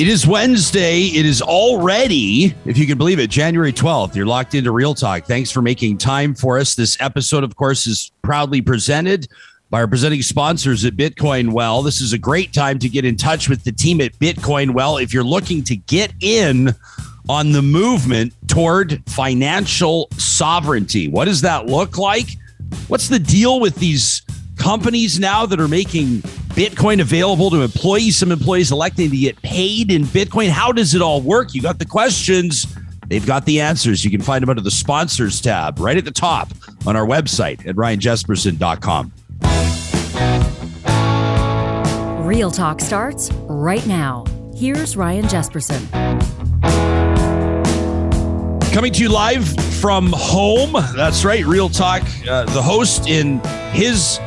It is Wednesday. It is already, if you can believe it, January 12th. You're locked into Real Talk. Thanks for making time for us. This episode, of course, is proudly presented by our presenting sponsors at Bitcoin Well. This is a great time to get in touch with the team at Bitcoin Well if you're looking to get in on the movement toward financial sovereignty. What does that look like? What's the deal with these companies now that are making Bitcoin available to employees, some employees electing to get paid in Bitcoin. How does it all work? You got the questions. They've got the answers. You can find them under the sponsors tab right at the top on our website at ryanjespersen.com. Real Talk starts right now. Here's Ryan Jespersen. Coming to you live from home. That's right, Real Talk. Uh, the host in his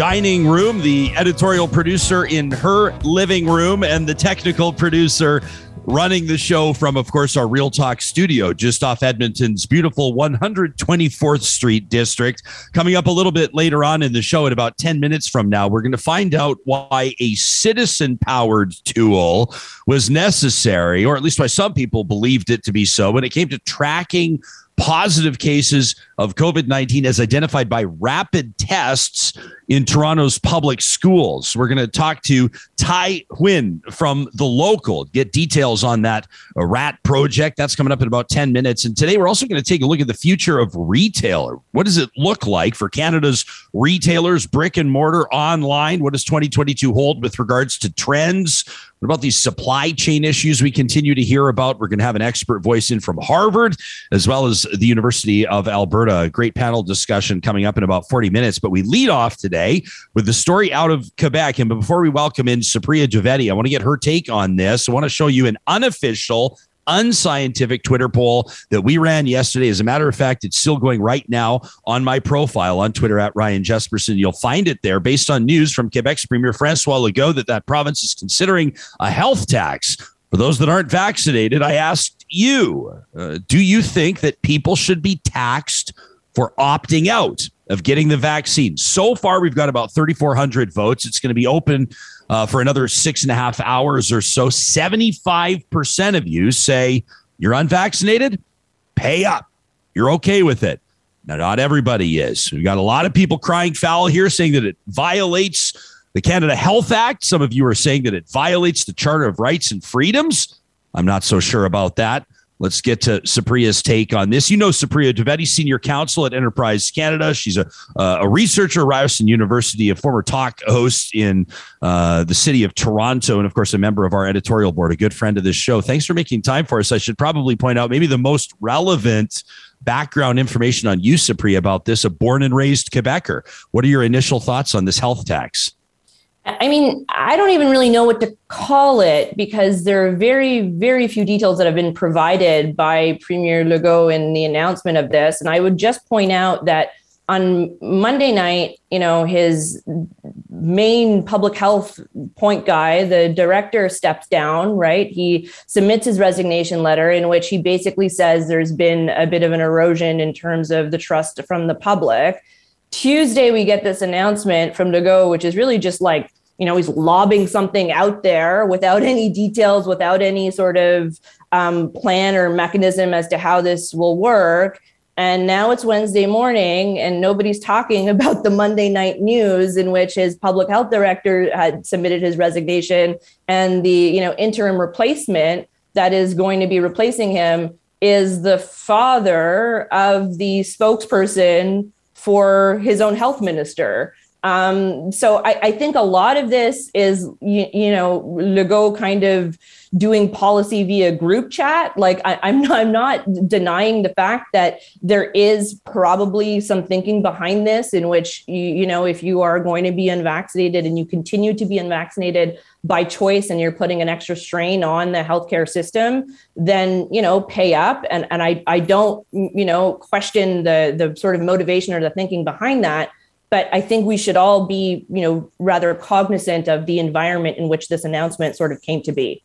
dining room, the editorial producer in her living room, and the technical producer running the show from, of course, our Real Talk studio just off Edmonton's beautiful 124th Street district. Coming up a little bit later on in the show, at about 10 minutes from now, we're going to find out why a citizen powered tool was necessary, or at least why some people believed it to be so, when it came to tracking positive cases of COVID 19 as identified by rapid tests in Toronto's public schools. We're going to talk to Tai Huynh from The Local, get details on that rat project. That's coming up in about 10 minutes. And today we're also going to take a look at the future of retail. What does it look like for Canada's retailers, brick and mortar, online? What does 2022 hold with regards to trends? What about these supply chain issues we continue to hear about? We're going to have an expert voice in from Harvard as well as the University of Alberta. A great panel discussion coming up in about 40 minutes. But we lead off today with the story out of Quebec. And before we welcome in Supriya Dwivedi, I want to get her take on this. I want to show you an unofficial unscientific Twitter poll that we ran yesterday. As a matter of fact, it's still going right now on my profile on Twitter at Ryan Jespersen. You'll find it there based on news from Quebec's Premier Francois Legault that that province is considering a health tax for those that aren't vaccinated. I asked you, uh, do you think that people should be taxed for opting out of getting the vaccine? So far, we've got about 3,400 votes. It's going to be open uh, for another six and a half hours or so. 75% of you say you're unvaccinated, pay up. You're okay with it. Now, not everybody is. We've got a lot of people crying foul here saying that it violates the Canada Health Act. Some of you are saying that it violates the Charter of Rights and Freedoms. I'm not so sure about that. Let's get to Supriya's take on this. You know Supriya Dwivedi, senior counsel at Enterprise Canada. She's a, uh, a researcher at Ryerson University, a former talk host in uh, the city of Toronto, and of course, a member of our editorial board, a good friend of this show. Thanks for making time for us. I should probably point out maybe the most relevant background information on you, Supriya, about this, a born and raised Quebecer. What are your initial thoughts on this health tax? I mean, I don't even really know what to call it because there are very, very few details that have been provided by Premier Legault in the announcement of this. And I would just point out that on Monday night, you know, his main public health point guy, the director, steps down, right? He submits his resignation letter in which he basically says there's been a bit of an erosion in terms of the trust from the public. Tuesday, we get this announcement from Legault, which is really just like, you know, he's lobbing something out there without any details, without any sort of um, plan or mechanism as to how this will work. And now it's Wednesday morning, and nobody's talking about the Monday night news in which his public health director had submitted his resignation, and the you know interim replacement that is going to be replacing him is the father of the spokesperson for his own health minister. Um, so I, I, think a lot of this is, you, you, know, Legault kind of doing policy via group chat. Like I, am not, I'm not denying the fact that there is probably some thinking behind this in which, you, you know, if you are going to be unvaccinated and you continue to be unvaccinated by choice and you're putting an extra strain on the healthcare system, then, you know, pay up. And, and I, I don't, you know, question the, the sort of motivation or the thinking behind that but I think we should all be, you know, rather cognizant of the environment in which this announcement sort of came to be.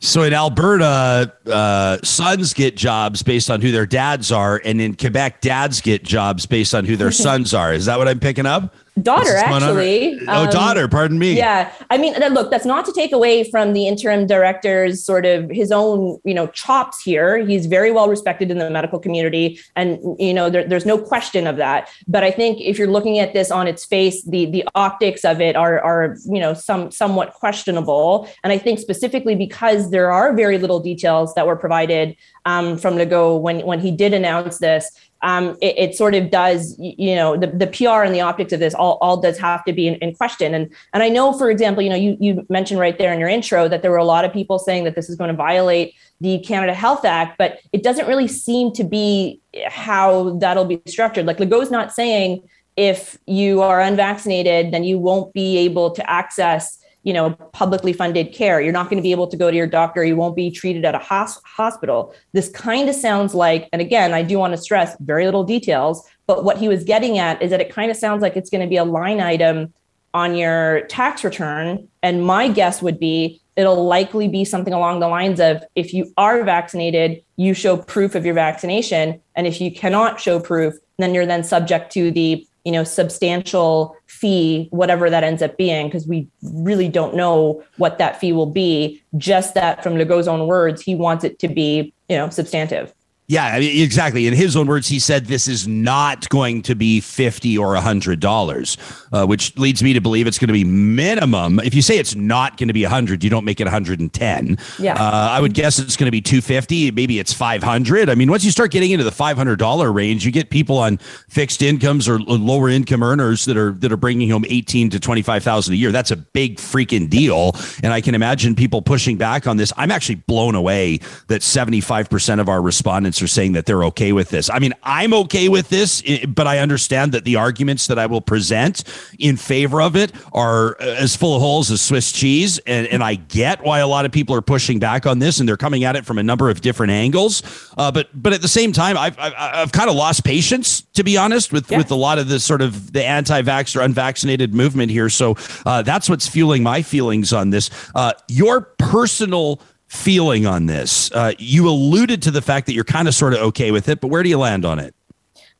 So in Alberta, uh, sons get jobs based on who their dads are, and in Quebec, dads get jobs based on who their sons are. Is that what I'm picking up? Daughter actually. Oh um, daughter pardon me. yeah. I mean look that's not to take away from the interim director's sort of his own you know chops here. He's very well respected in the medical community and you know there, there's no question of that. But i think if you're looking at this on its face the the optics of it are are you know some somewhat questionable. And i think specifically because there are very little details that were provided um, from Legault when when he did announce this um, it, it, sort of does, you know, the, the PR and the optics of this all, all does have to be in, in, question. And and I know, for example, you know, you you mentioned right there in your intro that there were a lot of people saying that this is going to violate the Canada Health Act, but it doesn't really seem to be how that'll be structured. Like Legault's not saying if you are unvaccinated, then you won't be able to access you know publicly funded care. You're not going to be able to go to your doctor. You won't be treated at a hos- hospital. This kind of sounds like and again i do want to stress very little details but what he was getting at is that it kind of sounds like it's going to be a line item on your tax return. And my guess would be it'll likely be something along the lines of if you are vaccinated you show proof of your vaccination. And if you cannot show proof then you're then subject to the you know substantial fee whatever that ends up being because we really don't know what that fee will be. Just that from legault's own words he wants it to be you know substantive yeah, I mean, exactly. In his own words, he said this is not going to be fifty or a hundred dollars, uh, which leads me to believe it's going to be minimum. If you say it's not going to be a hundred, you don't make it one hundred and ten. Yeah, uh, I would guess it's going to be two fifty. Maybe it's five hundred. I mean, once you start getting into the five hundred dollar range, you get people on fixed incomes or lower income earners that are that are bringing home eighteen to twenty five thousand a year. That's a big freaking deal, and I can imagine people pushing back on this. I'm actually blown away that seventy five percent of our respondents are saying that they're okay with this. I mean, I'm okay with this, but I understand that the arguments that I will present in favor of it are uh, as full of holes as Swiss cheese. And, and I get why a lot of people are pushing back on this and they're coming at it from a number of different angles. Uh, but but at the same time, I've, I've, I've kind of lost patience, to be honest, with, yeah. with a lot of the sort of the anti-vax or unvaccinated movement here. So uh, that's what's fueling my feelings on this. Uh, your personal feeling on this? Uh, you alluded to the fact that you're kind of sort of okay with it, but where do you land on it?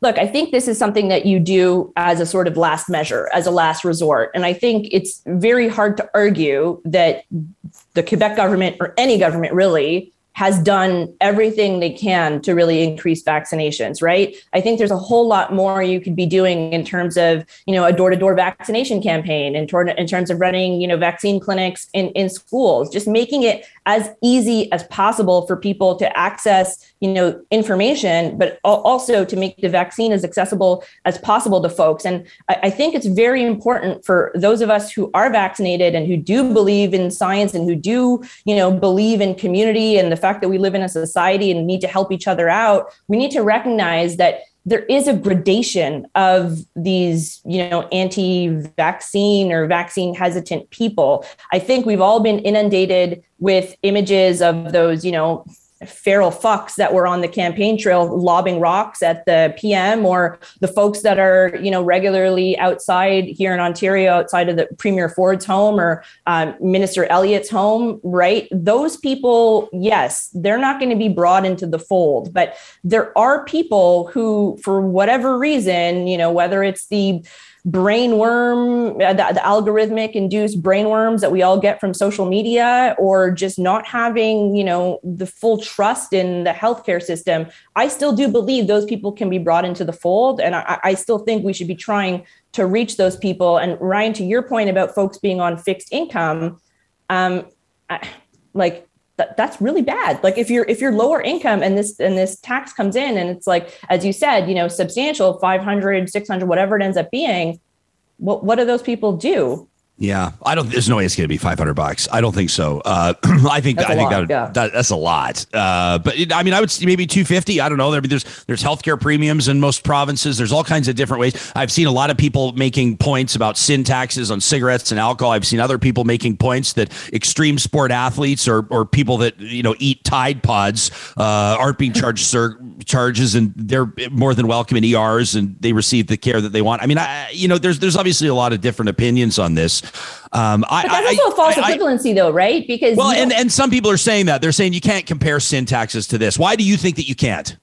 Look, I think this is something that you do as a sort of last measure, as a last resort. And I think it's very hard to argue that the Quebec government or any government really has done everything they can to really increase vaccinations right i think there's a whole lot more you could be doing in terms of you know a door-to-door vaccination campaign and in terms of running you know vaccine clinics in, in schools just making it as easy as possible for people to access you know information but also to make the vaccine as accessible as possible to folks. And I think it's very important for those of us who are vaccinated and who do believe in science and who do you know believe in community and the fact that we live in a society and need to help each other out we need to recognize that there is a gradation of these, you know, anti-vaccine or vaccine hesitant people. I think we've all been inundated with images of those, you know, feral fucks that were on the campaign trail lobbing rocks at the PM or the folks that are, you know, regularly outside here in Ontario, outside of the Premier Ford's home or um, Minister Elliott's home, right? Those people, yes, they're not going to be brought into the fold, but there are people who, for whatever reason, you know, whether it's the brain worm, uh, the, the algorithmic induced brain worms that we all get from social media, or just not having, you know, the full trust in the healthcare system, I still do believe those people can be brought into the fold. And I, I still think we should be trying to reach those people. And Ryan, to your point about folks being on fixed income, um, I, like that, that's really bad. Like if you're if you're lower income and this and this tax comes in and it's like as you said you know substantial 500 600 whatever it ends up being what what do those people do yeah, I don't. There's no way it's going to be 500 bucks. I don't think so. Uh, I think I think lot, that, yeah. that, that's a lot. Uh, but it, I mean, I would maybe 250. I don't know. There, there's there's healthcare premiums in most provinces. There's all kinds of different ways. I've seen a lot of people making points about sin taxes on cigarettes and alcohol. I've seen other people making points that extreme sport athletes or or people that you know eat Tide Pods uh, aren't being charged sir, charges and they're more than welcome in ERs and they receive the care that they want. I mean, I you know, there's there's obviously a lot of different opinions on this. Um, I, but that's also a false I, equivalency, though, right? Because well, and and some people are saying that they're saying you can't compare sin taxes to this. Why do you think that you can't?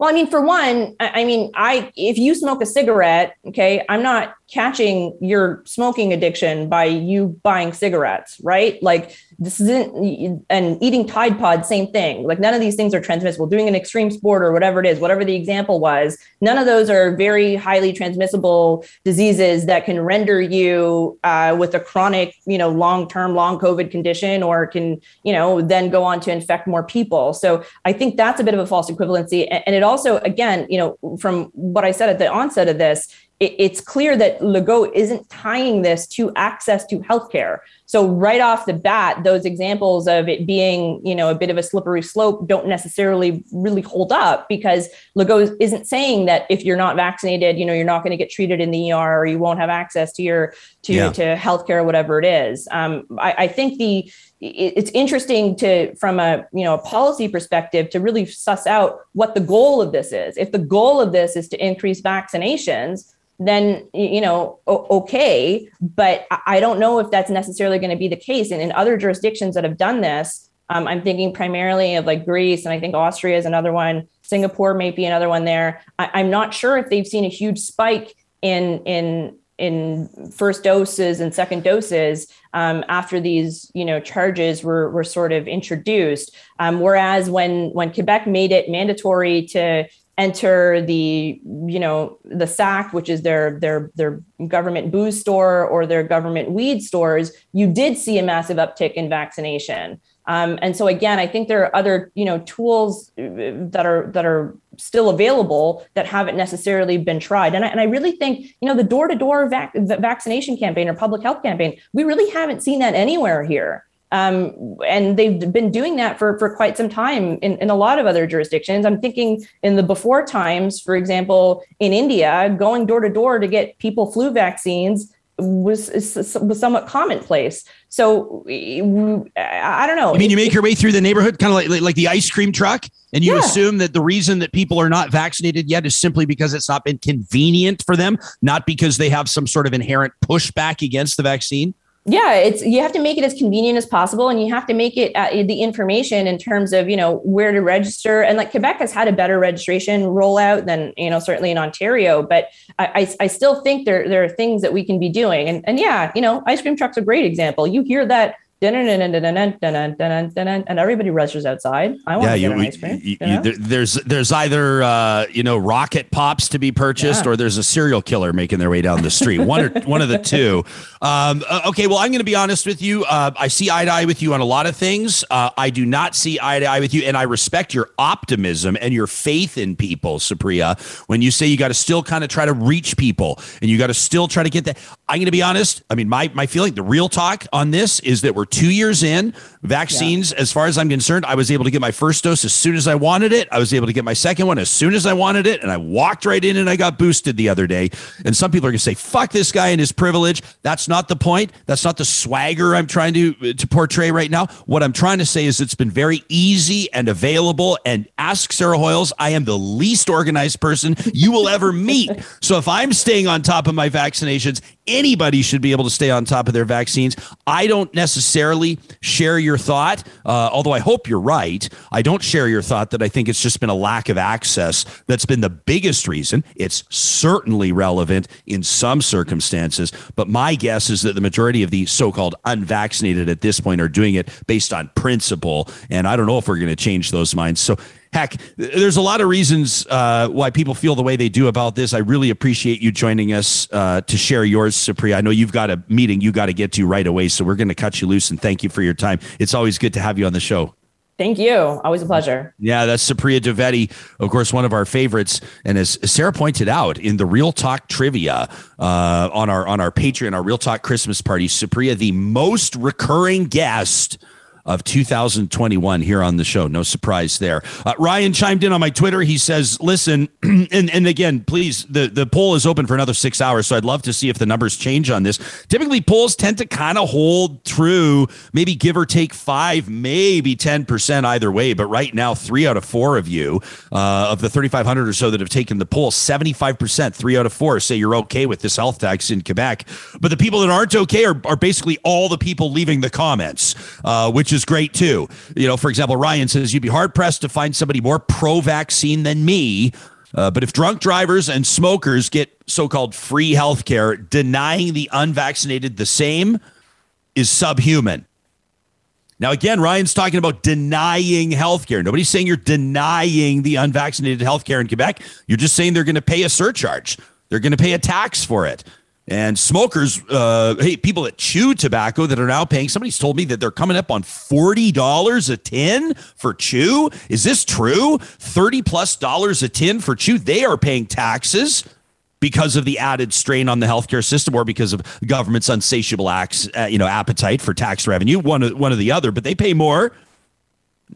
Well, I mean, for one, I mean, I if you smoke a cigarette, okay, I'm not catching your smoking addiction by you buying cigarettes, right? Like this isn't and eating Tide Pod, same thing. Like none of these things are transmissible. Doing an extreme sport or whatever it is, whatever the example was, none of those are very highly transmissible diseases that can render you uh, with a chronic, you know, long-term long COVID condition, or can you know then go on to infect more people. So I think that's a bit of a false equivalency, and it also, again, you know, from what I said at the onset of this, it's clear that Legault isn't tying this to access to healthcare. So right off the bat, those examples of it being, you know, a bit of a slippery slope don't necessarily really hold up because Legault isn't saying that if you're not vaccinated, you know, you're not going to get treated in the ER or you won't have access to your to yeah. to healthcare, or whatever it is. Um, I, I think the it's interesting to from a you know a policy perspective to really suss out what the goal of this is if the goal of this is to increase vaccinations then you know okay but i don't know if that's necessarily going to be the case. And in other jurisdictions that have done this um, i'm thinking primarily of like greece and i think austria is another one. Singapore may be another one there. I, i'm not sure if they've seen a huge spike in in in first doses and second doses um, after these you know charges were, were sort of introduced. Um, whereas when when quebec made it mandatory to enter the you know the SAQ which is their their their government booze store or their government weed stores you did see a massive uptick in vaccination. Um, and so again i think there are other you know tools uh, that are that are still available that haven't necessarily been tried. And I, and I really think you know the door-to-door vac- vaccination campaign or public health campaign we really haven't seen that anywhere here um, and they've been doing that for, for quite some time in, in a lot of other jurisdictions. I'm thinking in the before times, for example, in India, going door to door to get people flu vaccines was, was somewhat commonplace. So I don't know. I mean, you make your way through the neighborhood, kind of like, like the ice cream truck, and you yeah. assume that the reason that people are not vaccinated yet is simply because it's not been convenient for them, not because they have some sort of inherent pushback against the vaccine yeah it's you have to make it as convenient as possible and you have to make it uh, the information in terms of you know where to register. And like quebec has had a better registration rollout than you know certainly in ontario but i i, I still think there there are things that we can be doing. And and yeah you know ice cream truck's a great example. You hear that and everybody rushes outside. I want yeah, to get an ice cream. You, you know? there's there's either uh, you know rocket pops to be purchased, yeah. or there's a serial killer making their way down the street. one or one of the two. Um, okay, well, I'm going to be honest with you. Uh, I see eye to eye with you on a lot of things. Uh, I do not see eye to eye with you, and I respect your optimism and your faith in people, Supriya. When you say you got to still kind of try to reach people, and you got to still try to get that. I'm going to be honest. I mean, my my feeling, the real talk on this is that we're two years in. Vaccines, yeah. as far as I'm concerned, I was able to get my first dose as soon as I wanted it. I was able to get my second one as soon as I wanted it. And I walked right in and I got boosted the other day. And some people are going to say, fuck this guy and his privilege. That's not the point. That's not the swagger I'm trying to, to portray right now. What I'm trying to say is it's been very easy and available. And ask Sarah Hoyles, I am the least organized person you will ever meet. so if I'm staying on top of my vaccinations, anybody should be able to stay on top of their vaccines. I don't necessarily share your thought, uh, although I hope you're right. I don't share your thought that I think it's just been a lack of access that's been the biggest reason. It's certainly relevant in some circumstances, but my guess is that the majority of the so called unvaccinated at this point are doing it based on principle. And I don't know if we're going to change those minds. So heck, there's a lot of reasons uh, why people feel the way they do about this. I really appreciate you joining us uh, to share yours, Supriya. I know you've got a meeting you got to get to right away, so we're going to cut you loose and thank you for your time. It's always good to have you on the show. Thank you. Always a pleasure. Yeah, that's Supriya Dwivedi, of course, one of our favorites. And as Sarah pointed out in the Real Talk trivia uh, on our on our Patreon, our Real Talk Christmas party, Supriya, the most recurring guest of 2021 here on the show. No surprise there. Uh, Ryan chimed in on my Twitter. He says, "Listen, and and again, please, the the poll is open for another six hours, so I'd love to see if the numbers change on this. Typically, polls tend to kind of hold true, maybe give or take five, maybe ten percent either way. But right now, three out of four of you, uh, of the 3,500 or so that have taken the poll, 75 percent, three out of four, say you're okay with this health tax in Quebec. But the people that aren't okay are are basically all the people leaving the comments, uh, which is great too. You know, for example, Ryan says you'd be hard pressed to find somebody more pro vaccine than me. Uh, but if drunk drivers and smokers get so called free health care, denying the unvaccinated the same is subhuman. Now, again, Ryan's talking about denying health care. Nobody's saying you're denying the unvaccinated health care in Quebec. You're just saying they're going to pay a surcharge, they're going to pay a tax for it. And smokers, uh, hey, people that chew tobacco that are now paying, somebody's told me that they're coming up on $40 a tin for chew. Is this true? 30 plus dollars a tin for chew. They are paying taxes because of the added strain on the healthcare system or because of government's unsatiable acts, uh, you know, appetite for tax revenue, one, one or the other, but they pay more.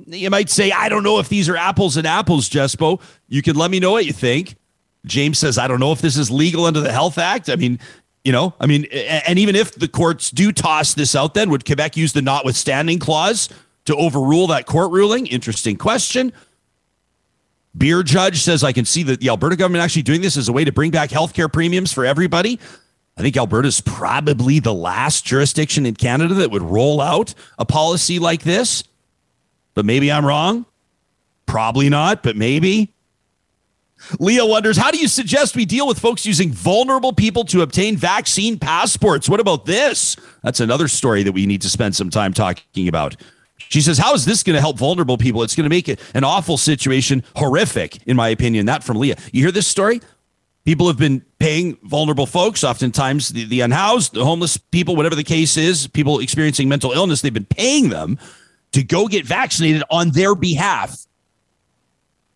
You might say, I don't know if these are apples and apples, Jespo. You can let me know what you think. James says, I don't know if this is legal under the Health Act. I mean, you know, I mean, and even if the courts do toss this out, then would Quebec use the notwithstanding clause to overrule that court ruling? Interesting question. Beer Judge says, I can see that the Alberta government actually doing this as a way to bring back healthcare premiums for everybody. I think Alberta is probably the last jurisdiction in Canada that would roll out a policy like this. But maybe I'm wrong. Probably not, but maybe. Leah wonders, how do you suggest we deal with folks using vulnerable people to obtain vaccine passports? What about this? That's another story that we need to spend some time talking about. She says, How is this going to help vulnerable people? It's going to make it an awful situation horrific, in my opinion. That from Leah. You hear this story? People have been paying vulnerable folks, oftentimes the, the unhoused, the homeless people, whatever the case is, people experiencing mental illness, they've been paying them to go get vaccinated on their behalf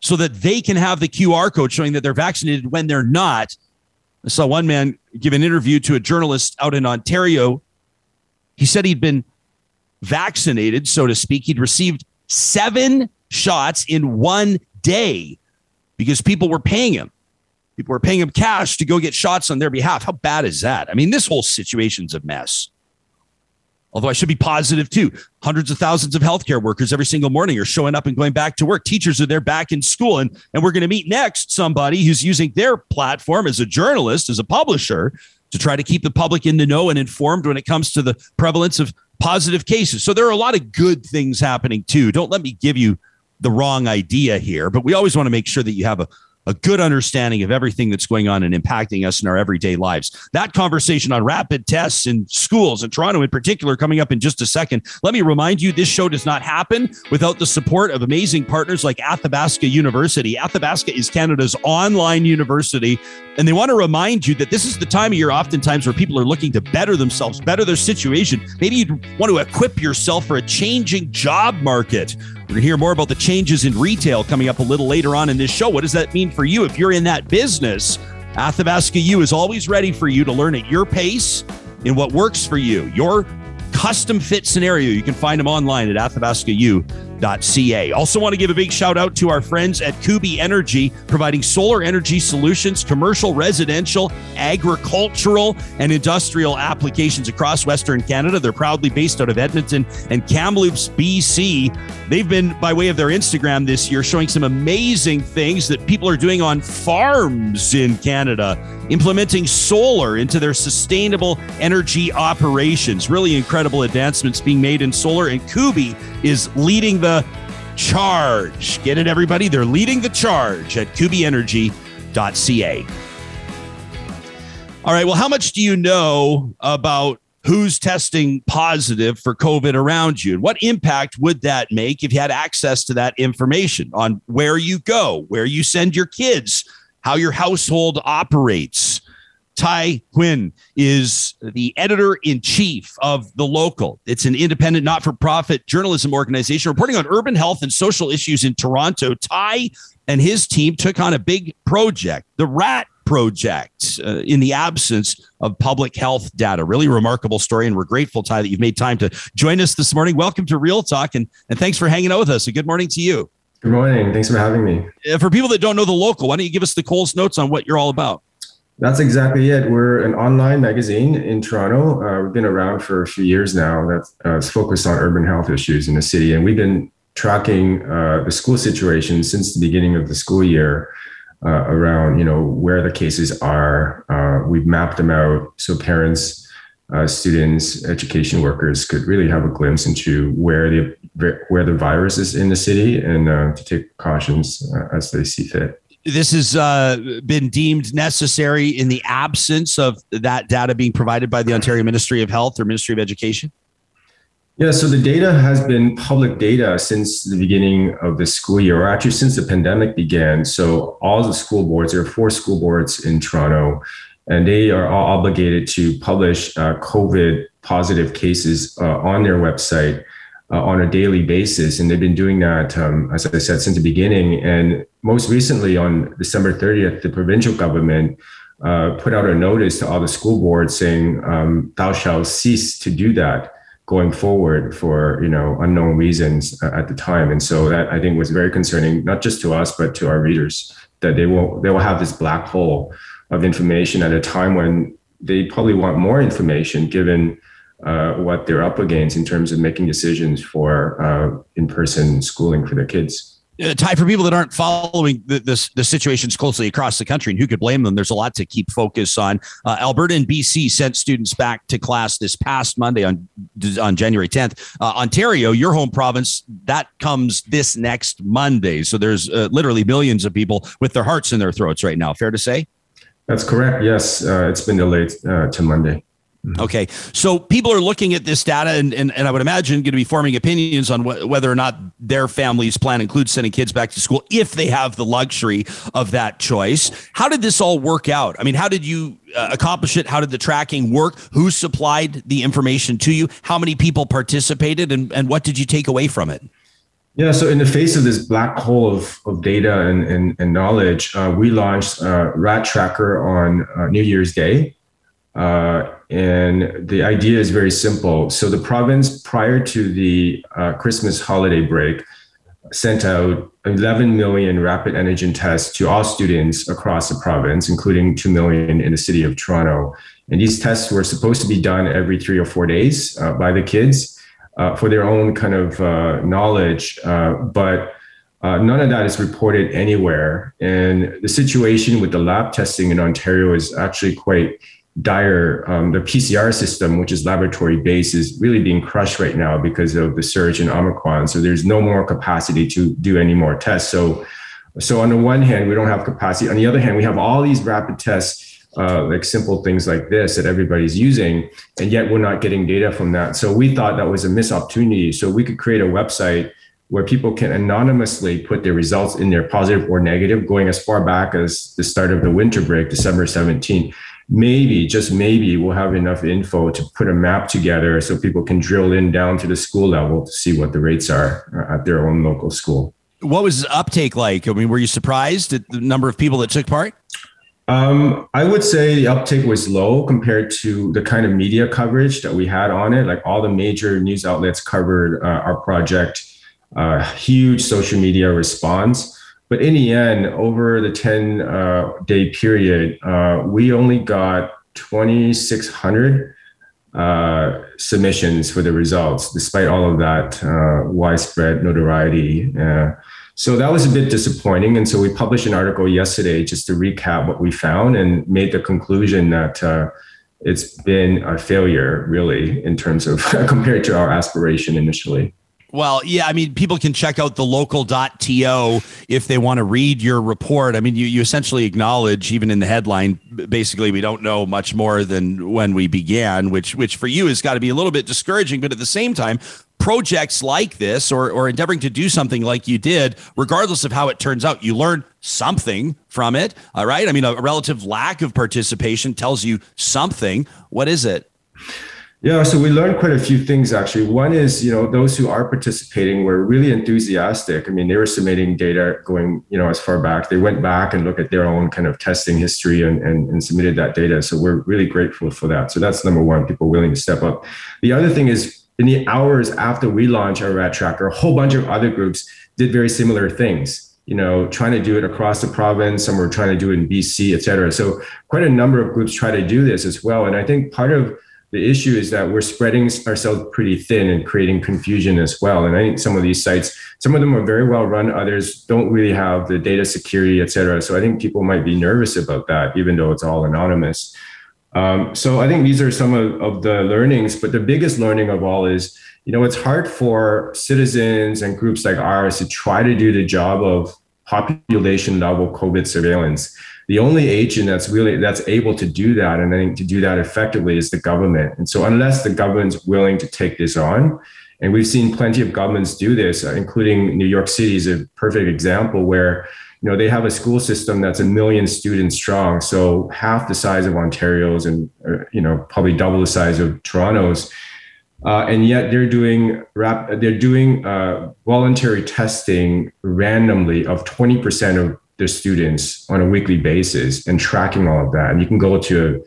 so that they can have the QR code showing that they're vaccinated when they're not. I saw one man give an interview to a journalist out in Ontario. He said he'd been vaccinated, so to speak. He'd received seven shots in one day because people were paying him. People were paying him cash to go get shots on their behalf. How bad is that? I mean, this whole situation's a mess. Although I should be positive too. Hundreds of thousands of healthcare workers every single morning are showing up and going back to work. Teachers are there back in school. And, and we're going to meet next somebody who's using their platform as a journalist, as a publisher, to try to keep the public in the know and informed when it comes to the prevalence of positive cases. So there are a lot of good things happening too. Don't let me give you the wrong idea here, but we always want to make sure that you have a a good understanding of everything that's going on and impacting us in our everyday lives. That conversation on rapid tests in schools in Toronto in particular coming up in just a second. Let me remind you this show does not happen without the support of amazing partners like Athabasca University. Athabasca is Canada's online university and they want to remind you that this is the time of year oftentimes where people are looking to better themselves, better their situation. Maybe you'd want to equip yourself for a changing job market. We're going to hear more about the changes in retail coming up a little later on in this show. What does that mean for you if you're in that business? Athabasca U is always ready for you to learn at your pace in what works for you. Your custom fit scenario. You can find them online at athabascau.ca. Also, want to give a big shout out to our friends at Kuby Energy, providing solar energy solutions, commercial, residential, agricultural, and industrial applications across Western Canada. They're proudly based out of Edmonton and Kamloops, BC. They've been, by way of their Instagram this year, showing some amazing things that people are doing on farms in Canada implementing solar into their sustainable energy operations. Really incredible advancements being made in solar, and Kuby is leading the charge. Get it, everybody? They're leading the charge at kubyenergy.ca. All right. Well, how much do you know about who's testing positive for COVID around you? And what impact would that make if you had access to that information on where you go, where you send your kids, how your household operates. Tai Huynh is the editor in chief of The Local. It's an independent, not for profit journalism organization reporting on urban health and social issues in Toronto. Tai and his team took on a big project, the RAT Project, uh, in the absence of public health data. Really remarkable story. And we're grateful, Tai, that you've made time to join us this morning. Welcome to Real Talk and, and thanks for hanging out with us. And good morning to you. Good morning. Thanks for having me. Uh, for people that don't know the local, why don't you give us the Coles notes on what you're all about? That's exactly it. We're an online magazine in Toronto. Uh, we've been around for a few years now that's uh, focused on urban health issues in the city. And we've been tracking uh, the school situation since the beginning of the school year uh, around, you know, where the cases are. Uh, we've mapped them out so parents uh, students, education workers could really have a glimpse into where the where the virus is in the city and to take precautions as they see fit. This has uh, been deemed necessary in the absence of that data being provided by the Ontario Ministry of Health or Ministry of Education? Yeah, so the data has been public data since the beginning of the school year, or actually since the pandemic began. So all the school boards, there are four school boards in Toronto, and they are all obligated to publish uh, COVID positive cases uh, on their website uh, on a daily basis. And they've been doing that, um, as I said, since the beginning. And most recently, on December 30th, the provincial government uh, put out a notice to all the school boards saying, um, "Thou shalt cease to do that." going forward for you know unknown reasons uh, at the time and so that i think was very concerning not just to us but to our readers that they will they will have this black hole of information at a time when they probably want more information given uh, what they're up against in terms of making decisions for uh, in-person schooling for their kids uh, Tai, for people that aren't following the, the, the, situations closely across the country, and who could blame them? There's a lot to keep focus on. Uh, Alberta and BC sent students back to class this past Monday on on January 10th. Uh, Ontario, your home province, that comes this next Monday. So there's uh, literally millions of people with their hearts in their throats right now. Fair to say? That's correct. Yes, uh, it's been delayed uh, to Monday. Mm-hmm. Okay. So people are looking at this data and, and, and I would imagine going to be forming opinions on wh- whether or not their family's plan includes sending kids back to school if they have the luxury of that choice. How did this all work out? I mean, how did you uh, accomplish it? How did the tracking work? Who supplied the information to you? How many people participated and, and what did you take away from it? Yeah, so in the face of this black hole of, of data and, and, and knowledge, uh, we launched uh, Rat Tracker on uh, New Year's Day. Uh, and the idea is very simple. So the province, prior to the uh, Christmas holiday break, sent out 11 million rapid antigen tests to all students across the province, including 2 million in the city of Toronto. And these tests were supposed to be done every three or four days uh, by the kids uh, for their own kind of uh, knowledge. Uh, but uh, none of that is reported anywhere. And the situation with the lab testing in Ontario is actually quite dire. Um, the PCR system, which is laboratory based, is really being crushed right now because of the surge in Omicron. So there's no more capacity to do any more tests. So, so on the one hand, we don't have capacity. On the other hand, we have all these rapid tests. Uh, like simple things like this that everybody's using, and yet we're not getting data from that. So we thought that was a missed opportunity. So we could create a website where people can anonymously put their results in there, positive or negative, going as far back as the start of the winter break, December 17th maybe just maybe we'll have enough info to put a map together so people can drill in down to the school level to see what the rates are at their own local school what was uptake like i mean were you surprised at the number of people that took part um, I would say the uptake was low compared to the kind of media coverage that we had on it. Like all the major news outlets covered uh, our project, uh, huge social media response. But in the end, over the 10 uh, day period, uh, we only got 2,600 uh, submissions for the results, despite all of that uh, widespread notoriety. Uh, so that was a bit disappointing. And so we published an article yesterday just to recap what we found and made the conclusion that uh, it's been a failure, really, in terms of compared to our aspiration initially. Well, yeah, I mean, people can check out the local.to if they want to read your report. I mean, you, you essentially acknowledge, even in the headline, basically, we don't know much more than when we began, which which for you has got to be a little bit discouraging. But at the same time, projects like this or, or endeavoring to do something like you did, regardless of how it turns out, you learn something from it. All right. I mean, a relative lack of participation tells you something. What is it? Yeah, so we learned quite a few things actually. One is, you know, those who are participating were really enthusiastic. I mean, they were submitting data going, you know, as far back. They went back and looked at their own kind of testing history and, and, and submitted that data. So we're really grateful for that. So that's number one, people willing to step up. The other thing is in the hours after we launched our rat tracker, a whole bunch of other groups did very similar things you know, trying to do it across the province. Some were trying to do it in BC, et cetera. So quite a number of groups try to do this as well. And I think part of the issue is that we're spreading ourselves pretty thin and creating confusion as well. And I think some of these sites, some of them are very well run, others don't really have the data security, et cetera. So I think people might be nervous about that, even though it's all anonymous. Um, so I think these are some of, of the learnings, but the biggest learning of all is, you know, it's hard for citizens and groups like ours to try to do the job of population level COVID surveillance. The only agent that's really that's able to do that and I think to do that effectively is the government. And so unless the government's willing to take this on, and we've seen plenty of governments do this, including New York City is a perfect example where you know they have a school system that's a million students strong, so half the size of Ontario's and you know probably double the size of Toronto's. Uh, and yet they're doing rap, they're doing uh, voluntary testing randomly of 20% of their students on a weekly basis and tracking all of that. And you can go to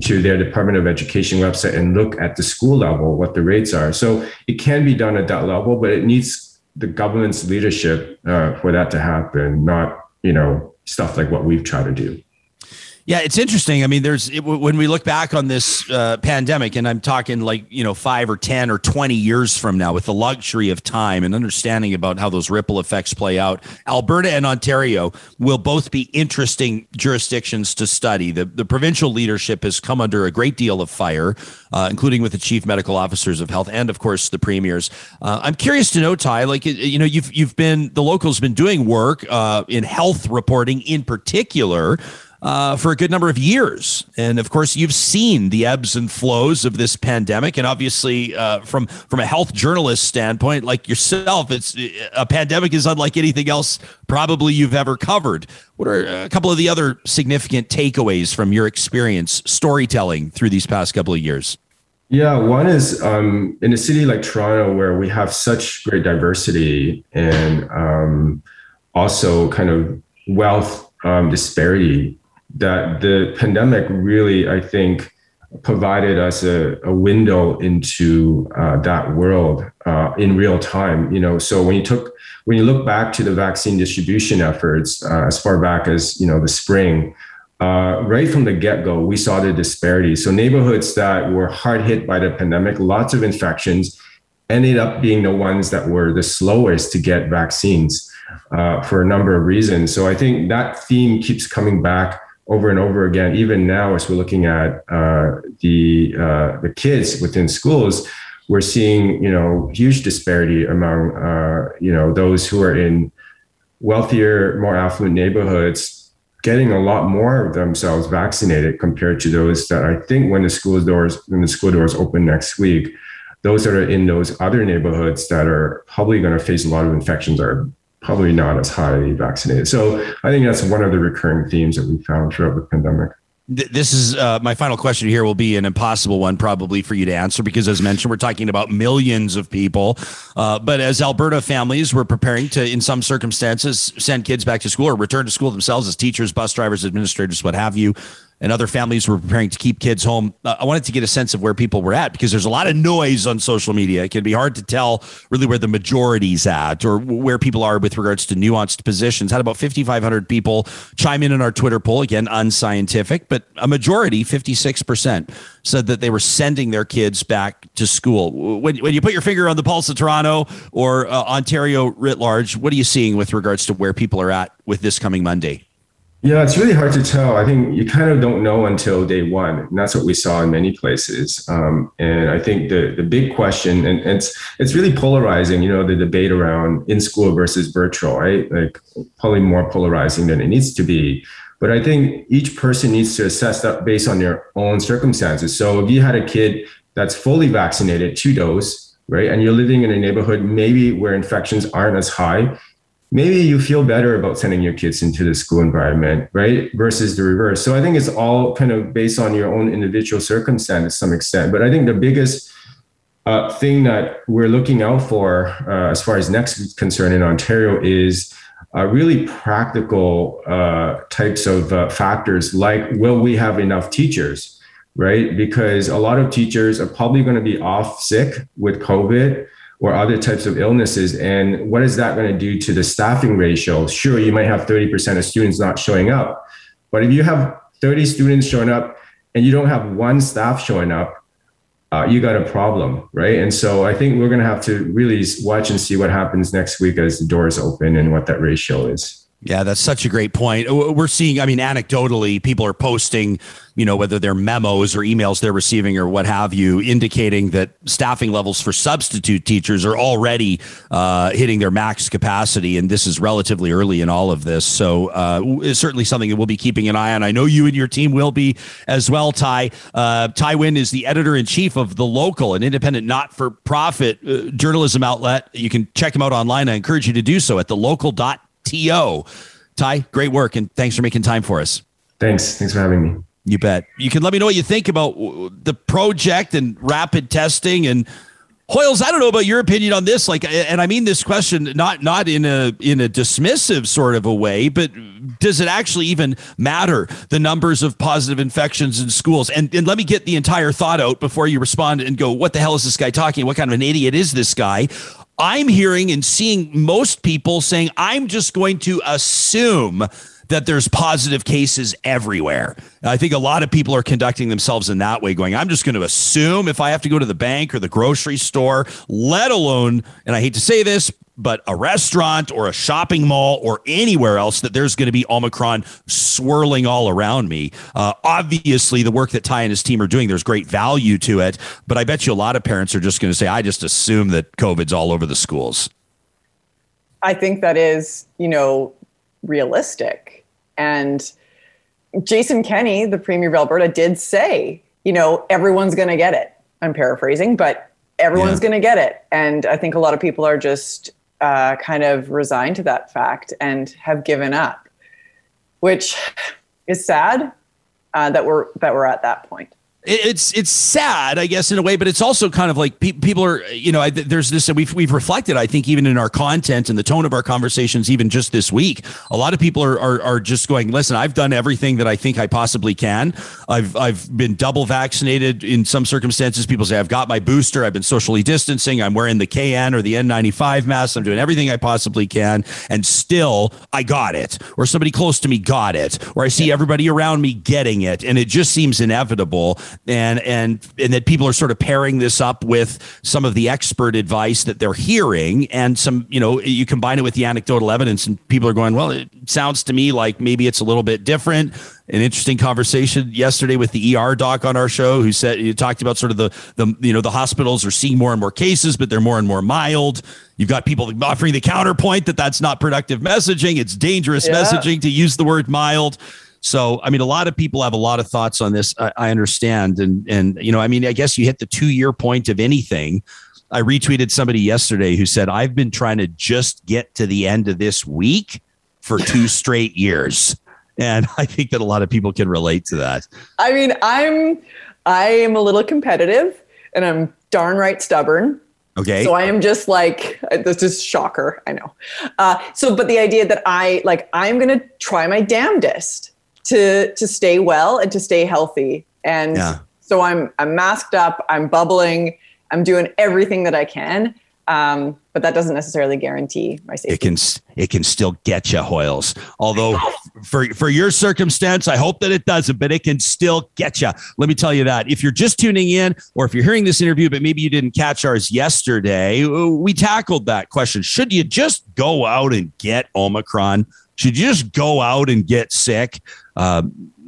to their Department of Education website and look at the school level what the rates are. So it can be done at that level, but it needs the government's leadership uh, for that to happen, not you know stuff like what we've tried to do. Yeah, it's interesting. I mean, there's it, when we look back on this uh, pandemic, and I'm talking like you know five or ten or twenty years from now, with the luxury of time and understanding about how those ripple effects play out. Alberta and Ontario will both be interesting jurisdictions to study. The the provincial leadership has come under a great deal of fire, uh, including with the chief medical officers of health and of course the premiers. Uh, I'm curious to know, Tai, like you know, you've you've been the locals been doing work uh, in health reporting in particular uh, for a good number of years. And of course, you've seen the ebbs and flows of this pandemic. And obviously, uh, from from a health journalist standpoint, like yourself, it's a pandemic is unlike anything else probably you've ever covered. What are a couple of the other significant takeaways from your experience storytelling through these past couple of years? Yeah, one is um, in a city like Toronto, where we have such great diversity and um, also kind of wealth um, disparity that the pandemic really, I think, provided us a, a window into uh, that world uh, in real time. You know, so when you took when you look back to the vaccine distribution efforts uh, as far back as you know the spring, uh, right from the get go, we saw the disparity. So neighborhoods that were hard hit by the pandemic, lots of infections, ended up being the ones that were the slowest to get vaccines. Uh, for a number of reasons. So I think that theme keeps coming back over and over again, even now as we're looking at uh, the uh, the kids within schools, we're seeing you know huge disparity among uh, you know those who are in wealthier, more affluent neighborhoods, getting a lot more of themselves vaccinated compared to those that I think when the school doors when the school doors open next week, those that are in those other neighborhoods that are probably going to face a lot of infections are probably not as highly vaccinated. So I think that's one of the recurring themes that we found throughout the pandemic. This is uh, my final question here will be an impossible one probably for you to answer because as mentioned we're talking about millions of people uh, but as Alberta families we're preparing to in some circumstances send kids back to school or return to school themselves as teachers bus drivers administrators what have you and other families were preparing to keep kids home. Uh, I wanted to get a sense of where people were at because there's a lot of noise on social media. It can be hard to tell really where the majority's at or where people are with regards to nuanced positions. Had about 5,500 people chime in in our Twitter poll. Again, unscientific, but a majority, 56%, said that they were sending their kids back to school. When, when you put your finger on the pulse of Toronto or uh, Ontario writ large, what are you seeing with regards to where people are at with this coming Monday? Yeah, it's really hard to tell. I think you kind of don't know until day one, and that's what we saw in many places. Um, and I think the the big question, and it's it's really polarizing. You know, the debate around in school versus virtual, right? Like probably more polarizing than it needs to be. But I think each person needs to assess that based on their own circumstances. So if you had a kid that's fully vaccinated, two dose, right, and you're living in a neighborhood maybe where infections aren't as high, maybe you feel better about sending your kids into the school environment, right? Versus the reverse. So I think it's all kind of based on your own individual circumstance to some extent. But I think the biggest uh, thing that we're looking out for uh, as far as next concern in Ontario is uh, really practical uh, types of uh, factors like will we have enough teachers, right? Because a lot of teachers are probably going to be off sick with COVID or other types of illnesses. And what is that going to do to the staffing ratio? Sure, you might have 30% of students not showing up. But if you have 30 students showing up and you don't have one staff showing up, uh, you got a problem, right? And so I think we're going to have to really watch and see what happens next week as the doors open and what that ratio is. Yeah, that's such a great point. We're seeing, I mean, anecdotally, people are posting, you know, whether they're memos or emails they're receiving or what have you, indicating that staffing levels for substitute teachers are already uh, hitting their max capacity. And this is relatively early in all of this. So uh, it's certainly something that we'll be keeping an eye on. I know you and your team will be as well, Tai. Uh, Tai Huynh is the editor in chief of The Local, an independent, not for profit uh, journalism outlet. You can check him out online. I encourage you to do so at thelocal.com TO. Tai, great work, and thanks for making time for us. Thanks. Thanks for having me. You bet. You can let me know what you think about the project and rapid testing and Hoyles, I don't know about your opinion on this. Like, and I mean this question not not in a in a dismissive sort of a way, but does it actually even matter the numbers of positive infections in schools? And and let me get the entire thought out before you respond and go, what the hell is this guy talking? What kind of an idiot is this guy? I'm hearing and seeing most people saying, I'm just going to assume that there's positive cases everywhere. I think a lot of people are conducting themselves in that way, going, I'm just going to assume if I have to go to the bank or the grocery store, let alone, and I hate to say this, but a restaurant or a shopping mall or anywhere else that there's going to be Omicron swirling all around me. Uh, obviously, the work that Tai and his team are doing, there's great value to it. But I bet you a lot of parents are just going to say, I just assume that COVID's all over the schools. I think that is, you know, realistic. And Jason Kenney, the Premier of Alberta, did say, you know, everyone's going to get it. I'm paraphrasing, but everyone's yeah. going to get it. And I think a lot of people are just uh, kind of resigned to that fact and have given up, which is sad uh, that we're that we're at that point it's it's sad, I guess, in a way, but it's also kind of like pe- people are, you know, I, there's this, we've we've reflected, I think, even in our content and the tone of our conversations, even just this week, a lot of people are are, are just going, listen, I've done everything that I think I possibly can. I've I've been double vaccinated in some circumstances. People say I've got my booster. I've been socially distancing. I'm wearing the KN or the N95 mask. I'm doing everything I possibly can, and still I got it, or somebody close to me got it, or I see everybody around me getting it, and it just seems inevitable and and and that people are sort of pairing this up with some of the expert advice that they're hearing and some you know you combine it with the anecdotal evidence and people are going well it sounds to me like maybe it's a little bit different. An interesting conversation yesterday with the ER doc on our show who said you talked about sort of the the you know the hospitals are seeing more and more cases but they're more and more mild. You've got people offering the counterpoint that that's not productive messaging. It's dangerous yeah. messaging to use the word mild so, I mean, a lot of people have a lot of thoughts on this. I, I understand, and and you know, I mean, I guess you hit the two year point of anything. I retweeted somebody yesterday who said, "I've been trying to just get to the end of this week for two straight years," and I think that a lot of people can relate to that. I mean, I'm I am a little competitive, and I'm darn right stubborn. Okay. So I am just like this is shocker. I know. Uh, so, but the idea that I like I'm gonna try my damnedest to to stay well and to stay healthy. And yeah. so I'm I'm masked up, I'm bubbling, I'm doing everything that I can. Um, but that doesn't necessarily guarantee my safety. It can it can still get you Hoyles. Although for for your circumstance, I hope that it doesn't, but it can still get you. Let me tell you that. If you're just tuning in, or if you're hearing this interview, but maybe you didn't catch ours yesterday, we tackled that question. Should you just go out and get Omicron? Should you just go out and get sick? Uh,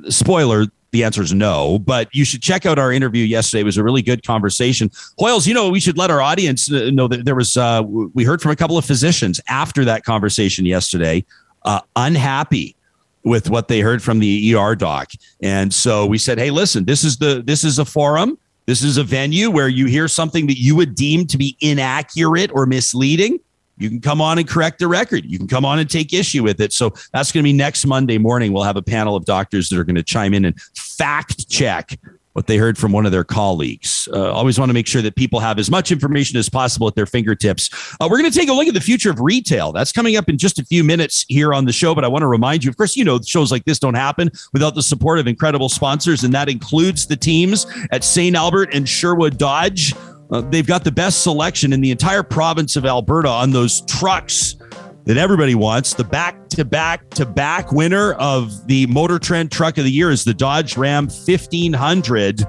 spoiler, the answer is no, but you should check out our interview yesterday. It was a really good conversation. Hoyles, you know, we should let our audience know that there was, uh, we heard from a couple of physicians after that conversation yesterday, uh, unhappy with what they heard from the ER doc. And so we said, Hey, listen, this is the, this is a forum. This is a venue where you hear something that you would deem to be inaccurate or misleading you can come on and correct the record. You can come on and take issue with it. So that's going to be next Monday morning. We'll have a panel of doctors that are going to chime in and fact check what they heard from one of their colleagues. Uh, always want to make sure that people have as much information as possible at their fingertips. Uh, we're going to take a look at the future of retail. That's coming up in just a few minutes here on the show. But I want to remind you, of course, you know, shows like this don't happen without the support of incredible sponsors, and that includes the teams at St. Albert and Sherwood Dodge. Uh, they've got the best selection in the entire province of Alberta on those trucks that everybody wants. The back to back to back winner of the Motor Trend Truck of the Year is the Dodge Ram 1500.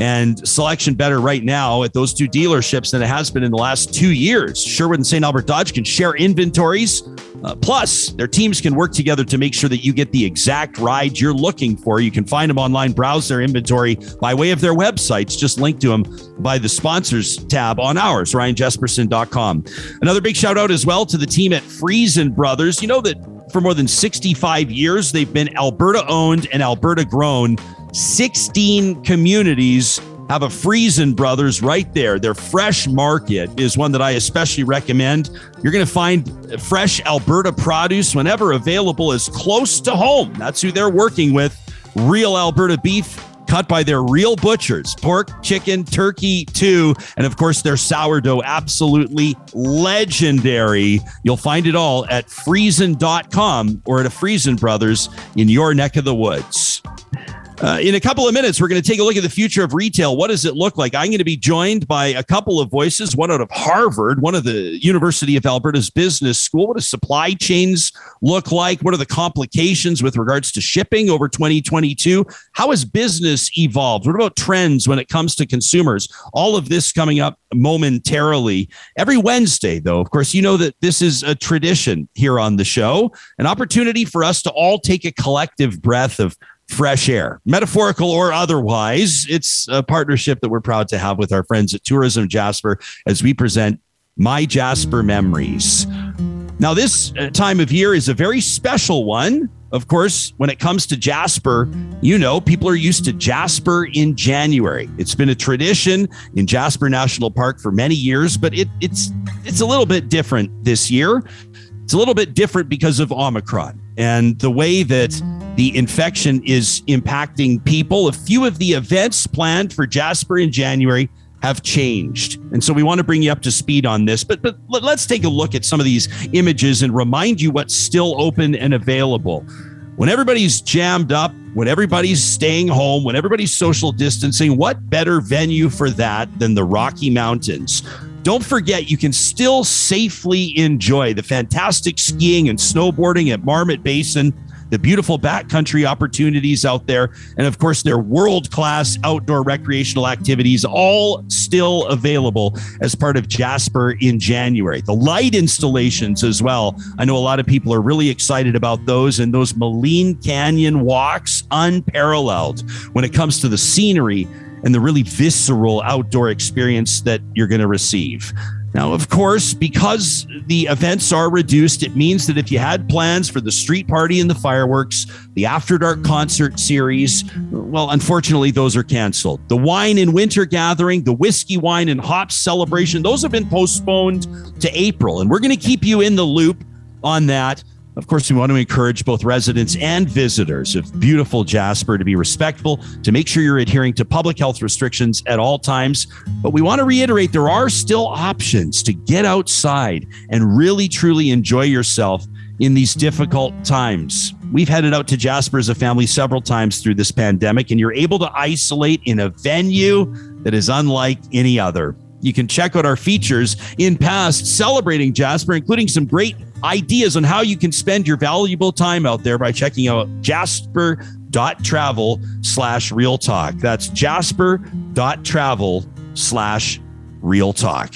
And selection better right now at those two dealerships than it has been in the last two years. Sherwood and St. Albert Dodge can share inventories. Uh, plus, their teams can work together to make sure that you get the exact ride you're looking for. You can find them online, browse their inventory by way of their websites. Just link to them by the sponsors tab on ours, ryanjespersen.com. Another big shout out as well to the team at Freson Brothers. You know that for more than 65 years, they've been Alberta owned and Alberta grown. 16 communities have a Freson Brothers right there. Their fresh market is one that I especially recommend. You're going to find fresh Alberta produce whenever available as close to home. That's who they're working with. Real Alberta beef cut by their real butchers pork, chicken, turkey, too. And of course, their sourdough, absolutely legendary. You'll find it all at freson.com or at a Freson Brothers in your neck of the woods. Uh, in a couple of minutes, we're going to take a look at the future of retail. What does it look like? I'm going to be joined by a couple of voices, one out of Harvard, one of the University of Alberta's business school. What do supply chains look like? What are the complications with regards to shipping over 2022? How has business evolved? What about trends when it comes to consumers? All of this coming up momentarily. Every Wednesday, though, of course, you know that this is a tradition here on the show, an opportunity for us to all take a collective breath of fresh air, metaphorical or otherwise. It's a partnership that we're proud to have with our friends at Tourism Jasper as we present My Jasper Memories. Now, this uh, time of year is a very special one. Of course, when it comes to Jasper, you know, people are used to Jasper in January. It's been a tradition in Jasper National Park for many years, but it, it's it's a little bit different this year. It's a little bit different because of Omicron and the way that the infection is impacting people. A few of the events planned for Jasper in January have changed. And so we want to bring you up to speed on this. But but let's take a look at some of these images and remind you what's still open and available. When everybody's jammed up, when everybody's staying home, when everybody's social distancing, what better venue for that than the Rocky Mountains? Don't forget, you can still safely enjoy the fantastic skiing and snowboarding at Marmot Basin the beautiful backcountry opportunities out there, and of course, their world class outdoor recreational activities, all still available as part of Jasper in January. The light installations as well. I know a lot of people are really excited about those, and those Maligne Canyon walks, unparalleled when it comes to the scenery and the really visceral outdoor experience that you're going to receive. Now, of course, because the events are reduced, it means that if you had plans for the street party and the fireworks, the After Dark concert series, well, unfortunately, those are canceled. The wine and winter gathering, the whiskey, wine, and hops celebration, those have been postponed to April. And we're going to keep you in the loop on that. Of course, we want to encourage both residents and visitors of beautiful Jasper to be respectful, to make sure you're adhering to public health restrictions at all times. But we want to reiterate there are still options to get outside and really, truly enjoy yourself in these difficult times. We've headed out to Jasper as a family several times through this pandemic, and you're able to isolate in a venue that is unlike any other. You can check out our features in past celebrating Jasper, including some great ideas on how you can spend your valuable time out there by checking out jasper.travel slash real talk. That's jasper.travel slash real talk.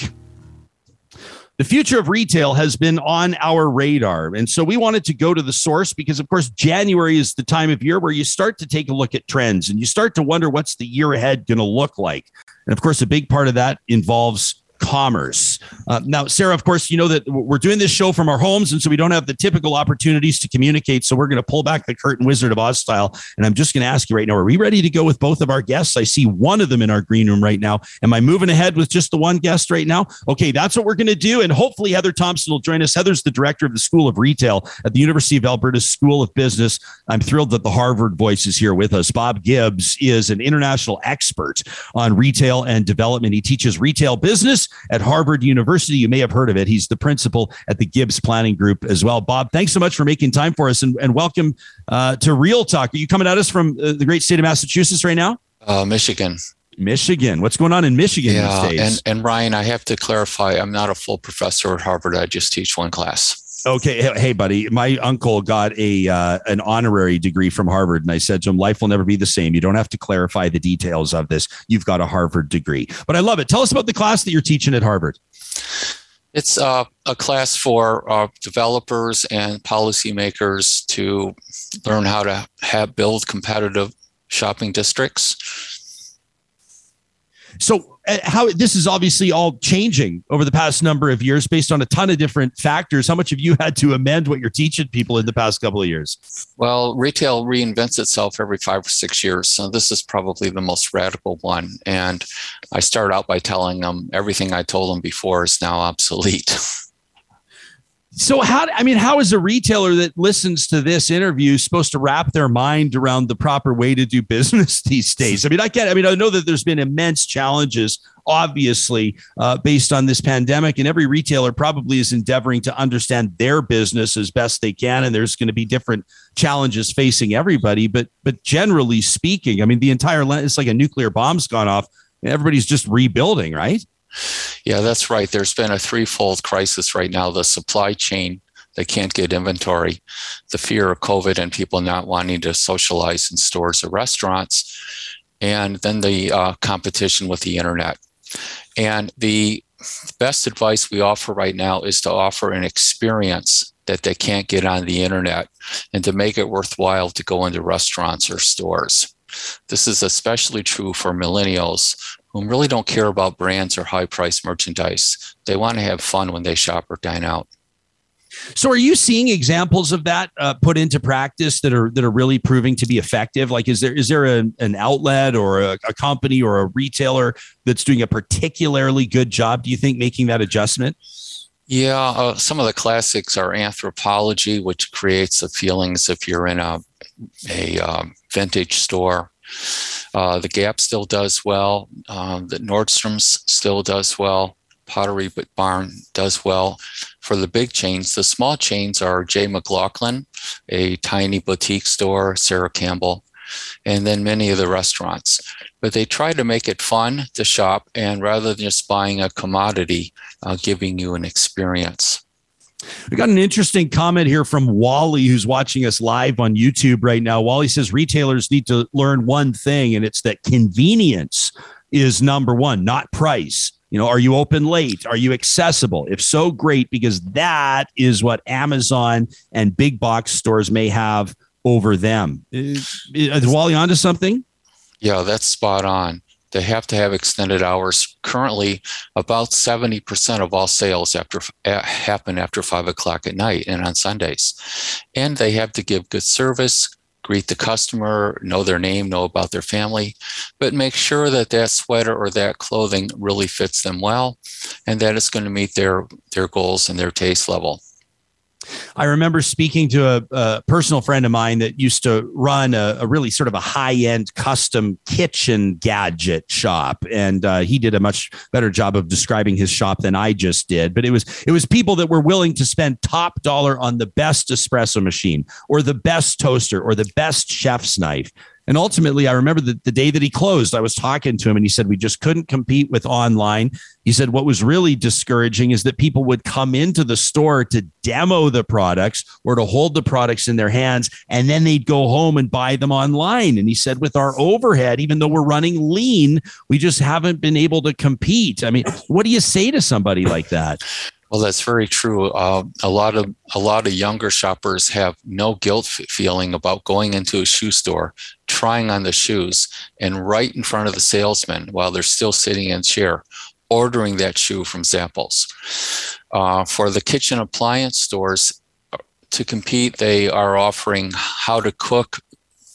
The future of retail has been on our radar. And so we wanted to go to the source because, of course, January is the time of year where you start to take a look at trends and you start to wonder what's the year ahead going to look like. And of course, a big part of that involves commerce. Uh, now, Sarah, of course, you know that we're doing this show from our homes, and so we don't have the typical opportunities to communicate. So we're going to pull back the curtain, Wizard of Oz style. And I'm just going to ask you right now: Are we ready to go with both of our guests? I see one of them in our green room right now. Am I moving ahead with just the one guest right now? Okay, that's what we're going to do, and hopefully Heather Thomson will join us. Heather's the director of the School of Retail at the University of Alberta School of Business. I'm thrilled that the Harvard voice is here with us. Bob Gibbs is an international expert on retail and development. He teaches retail business at Harvard University. You may have heard of it. He's the principal at the Gibbs Planning Group as well. Bob, thanks so much for making time for us and, and welcome uh, to Real Talk. Are you coming at us from uh, the great state of Massachusetts right now? Uh, Michigan. Michigan. What's going on in Michigan yeah, these days? And, and Ryan, I have to clarify, I'm not a full professor at Harvard. I just teach one class. Okay, hey, buddy. My uncle got a uh, an honorary degree from Harvard, and I said to him, "Life will never be the same. You don't have to clarify the details of this. You've got a Harvard degree." But I love it. Tell us about the class that you're teaching at Harvard. It's uh, a class for uh, developers and policymakers to learn how to have build competitive shopping districts. So uh, how this is obviously all changing over the past number of years based on a ton of different factors. How much have you had to amend what you're teaching people in the past couple of years? Well, retail reinvents itself every five or six years. So this is probably the most radical one. And I start out by telling them everything I told them before is now obsolete. So how I mean, how is a retailer that listens to this interview supposed to wrap their mind around the proper way to do business these days? I mean, I get. I mean, I know that there's been immense challenges, obviously, uh, based on this pandemic, and every retailer probably is endeavoring to understand their business as best they can. And there's going to be different challenges facing everybody, but but generally speaking, I mean, the entire it's like a nuclear bomb's gone off. And everybody's just rebuilding, right? Yeah, that's right. There's been a threefold crisis right now the supply chain, they can't get inventory, the fear of COVID and people not wanting to socialize in stores or restaurants, and then the uh, competition with the internet. And the best advice we offer right now is to offer an experience that they can't get on the internet and to make it worthwhile to go into restaurants or stores. This is especially true for millennials who really don't care about brands or high price merchandise. They want to have fun when they shop or dine out. So, are you seeing examples of that uh, put into practice that are that are really proving to be effective? Like, is there is there a, an outlet or a, a, company or a retailer that's doing a particularly good job? Do you think making that adjustment? Yeah, uh, some of the classics are Anthropologie, which creates the feelings if you're in a a um, vintage store. Uh, the Gap still does well. Um, the Nordstrom's still does well. Pottery Barn does well. For the big chains, the small chains are J. McLaughlin, a tiny boutique store, Sarah Campbell, and then many of the restaurants. But they try to make it fun to shop, and rather than just buying a commodity, uh, giving you an experience. We got an interesting comment here from Wally, who's watching us live on YouTube right now. Wally says retailers need to learn one thing, and it's that convenience is number one, not price. You know, are you open late? Are you accessible? If so, great, because that is what Amazon and big box stores may have over them. Is, is Wally onto something? Yeah, that's spot on. They have to have extended hours. Currently, about 70% of all sales after uh, happen after five o'clock at night and on Sundays. And they have to give good service, greet the customer, know their name, know about their family, but make sure that that sweater or that clothing really fits them well and that it's going to meet their, their goals and their taste level. I remember speaking to a, a, personal friend of mine that used to run a, a really sort of a high end custom kitchen gadget shop, and uh, he did a much better job of describing his shop than I just did. But it was it was people that were willing to spend top dollar on the best espresso machine, or the best toaster, or the best chef's knife. And ultimately, I remember the, the day that he closed, I was talking to him and he said, We just couldn't compete with online. He said, What was really discouraging is that people would come into the store to demo the products or to hold the products in their hands, and then they'd go home and buy them online. And he said, With our overhead, even though we're running lean, we just haven't been able to compete. I mean, what do you say to somebody like that? Well, that's very true. Uh, a lot of a lot of younger shoppers have no guilt feeling about going into a shoe store, trying on the shoes, and right in front of the salesman while they're still sitting in chair, ordering that shoe from samples. Uh, for the kitchen appliance stores, uh, to compete, they are offering how to cook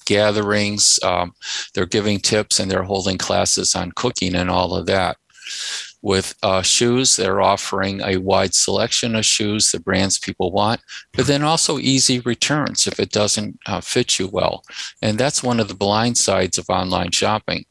gatherings. Um, they're giving tips and they're holding classes on cooking and all of that. With uh, shoes, they're offering a wide selection of shoes, the brands people want, but then also easy returns if it doesn't uh, fit you well. And that's one of the blind sides of online shopping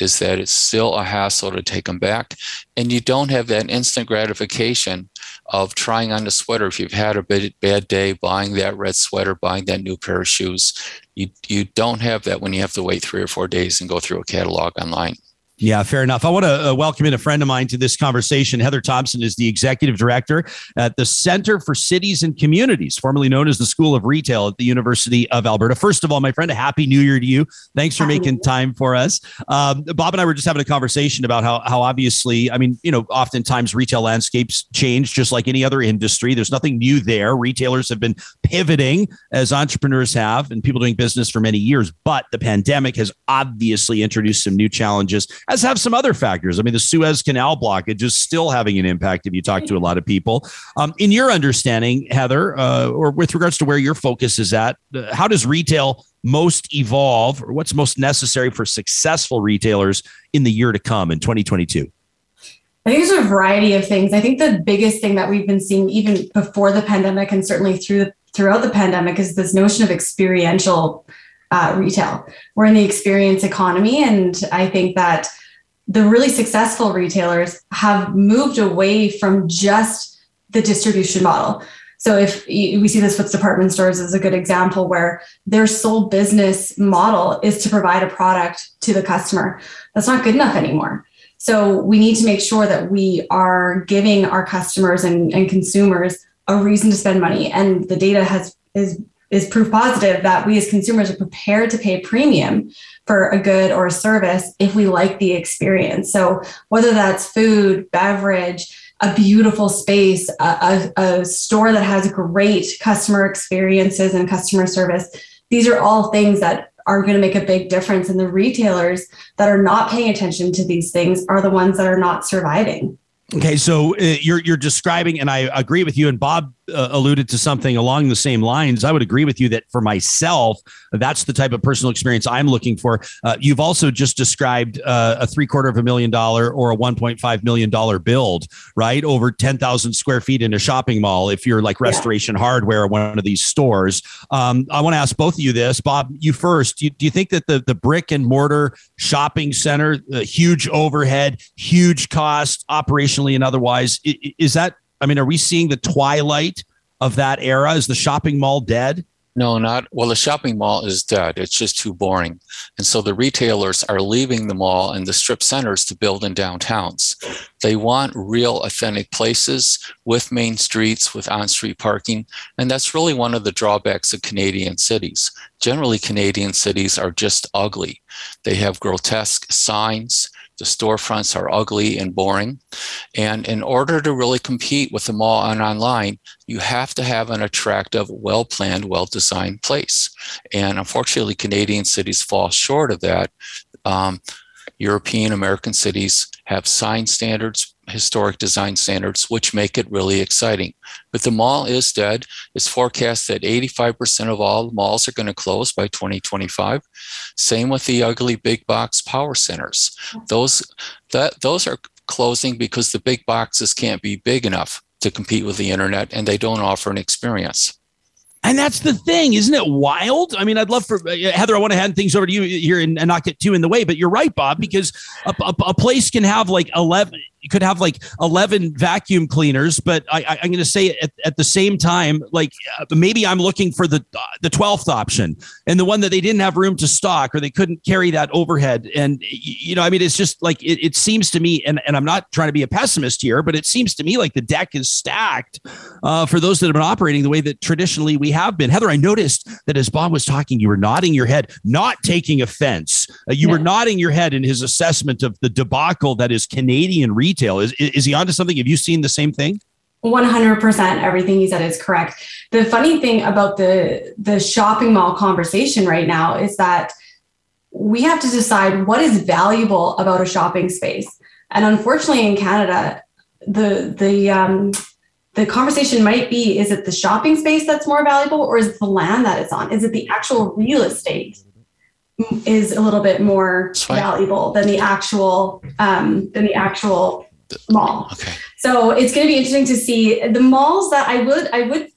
is that it's still a hassle to take them back. And you don't have that instant gratification of trying on the sweater. If you've had a bad day buying that red sweater, buying that new pair of shoes, you, you don't have that when you have to wait three or four days and go through a catalog online. Yeah, fair enough. I want to uh, welcome in a friend of mine to this conversation. Heather Thomson is the executive director at the Center for Cities and Communities, formerly known as the School of Retail at the University of Alberta. First of all, my friend, a happy new year to you. Thanks for making time for us. Um, Bob and I were just having a conversation about how, how obviously, I mean, you know, oftentimes retail landscapes change just like any other industry. There's nothing new there. Retailers have been pivoting as entrepreneurs have and people doing business for many years, but the pandemic has obviously introduced some new challenges as have some other factors. I mean, the Suez Canal blockage is still having an impact if you talk to a lot of people. Um, in your understanding, Heather, uh, or with regards to where your focus is at, how does retail most evolve, or what's most necessary for successful retailers in the year to come in 2022? I think there's a variety of things. I think the biggest thing that we've been seeing even before the pandemic and certainly through throughout the pandemic is this notion of experiential uh, retail. We're in the experience economy, and I think that the really successful retailers have moved away from just the distribution model. So if we see this with department stores as a good example where their sole business model is to provide a product to the customer. That's not good enough anymore. So we need to make sure that we are giving our customers and, and consumers a reason to spend money. And the data has is is proof positive that we as consumers are prepared to pay a premium for a good or a service if we like the experience. So whether that's food, beverage, a beautiful space, a, a, a store that has great customer experiences and customer service, these are all things that are going to make a big difference. And the retailers that are not paying attention to these things are the ones that are not surviving. Okay, so uh, you're you're describing, and I agree with you. And Bob uh, alluded to something along the same lines. I would agree with you that for myself, that's the type of personal experience I'm looking for. Uh, you've also just described uh, a three quarter of a million dollar or a 1.5 million dollar build, right? Over 10,000 square feet in a shopping mall. If you're like restoration yeah. hardware, or one of these stores. Um, I want to ask both of you this, Bob. You first. Do you, do you think that the the brick and mortar shopping center, huge overhead, huge cost, operationally and otherwise, is that I mean, are we seeing the twilight of that era? Is the shopping mall dead? No, not well. The shopping mall is dead. It's just too boring. And so the retailers are leaving the mall and the strip centers to build in downtowns. They want real, authentic places with main streets, with on street parking. And that's really one of the drawbacks of Canadian cities. Generally, Canadian cities are just ugly. They have grotesque signs, the storefronts are ugly and boring. And in order to really compete with the mall and online, you have to have an attractive, well planned, well designed place. And unfortunately, Canadian cities fall short of that. Um, European American cities have sign standards, historic design standards, which make it really exciting. But the mall is dead. It's forecast that 85% of all malls are going to close by 2025. Same with the ugly big box power centers. Those that those are closing because the big boxes can't be big enough to compete with the internet and they don't offer an experience. And that's the thing, isn't it wild? I mean, I'd love for uh, Heather. I want to hand things over to you here and, and not get too in the way, but you're right, Bob, because a, a, a place can have like 11, you could have like 11 vacuum cleaners but I, am going to say at, at, the same time like uh, maybe i'm looking for the uh, the 12th option and the one that they didn't have room to stock or they couldn't carry that overhead. And you know i mean it's just like it, it seems to me and, and i'm not trying to be a pessimist here but it seems to me like the deck is stacked uh, for those that have been operating the way that traditionally we have been. Heather i noticed that as bob was talking you were nodding your head not taking offense. Uh, you were nodding your head in his assessment of the debacle that is canadian retail Is is he onto something? Have you seen the same thing? 100% everything he said is correct. The funny thing about the the shopping mall conversation right now is that we have to decide what is valuable about a shopping space. And unfortunately in Canada, the the um, the conversation might be is it the shopping space that's more valuable or is it the land that it's on? Is it the actual real estate? Is a little bit more valuable than the actual um, than the actual mall. Okay. So it's going to be interesting to see the malls that I would I would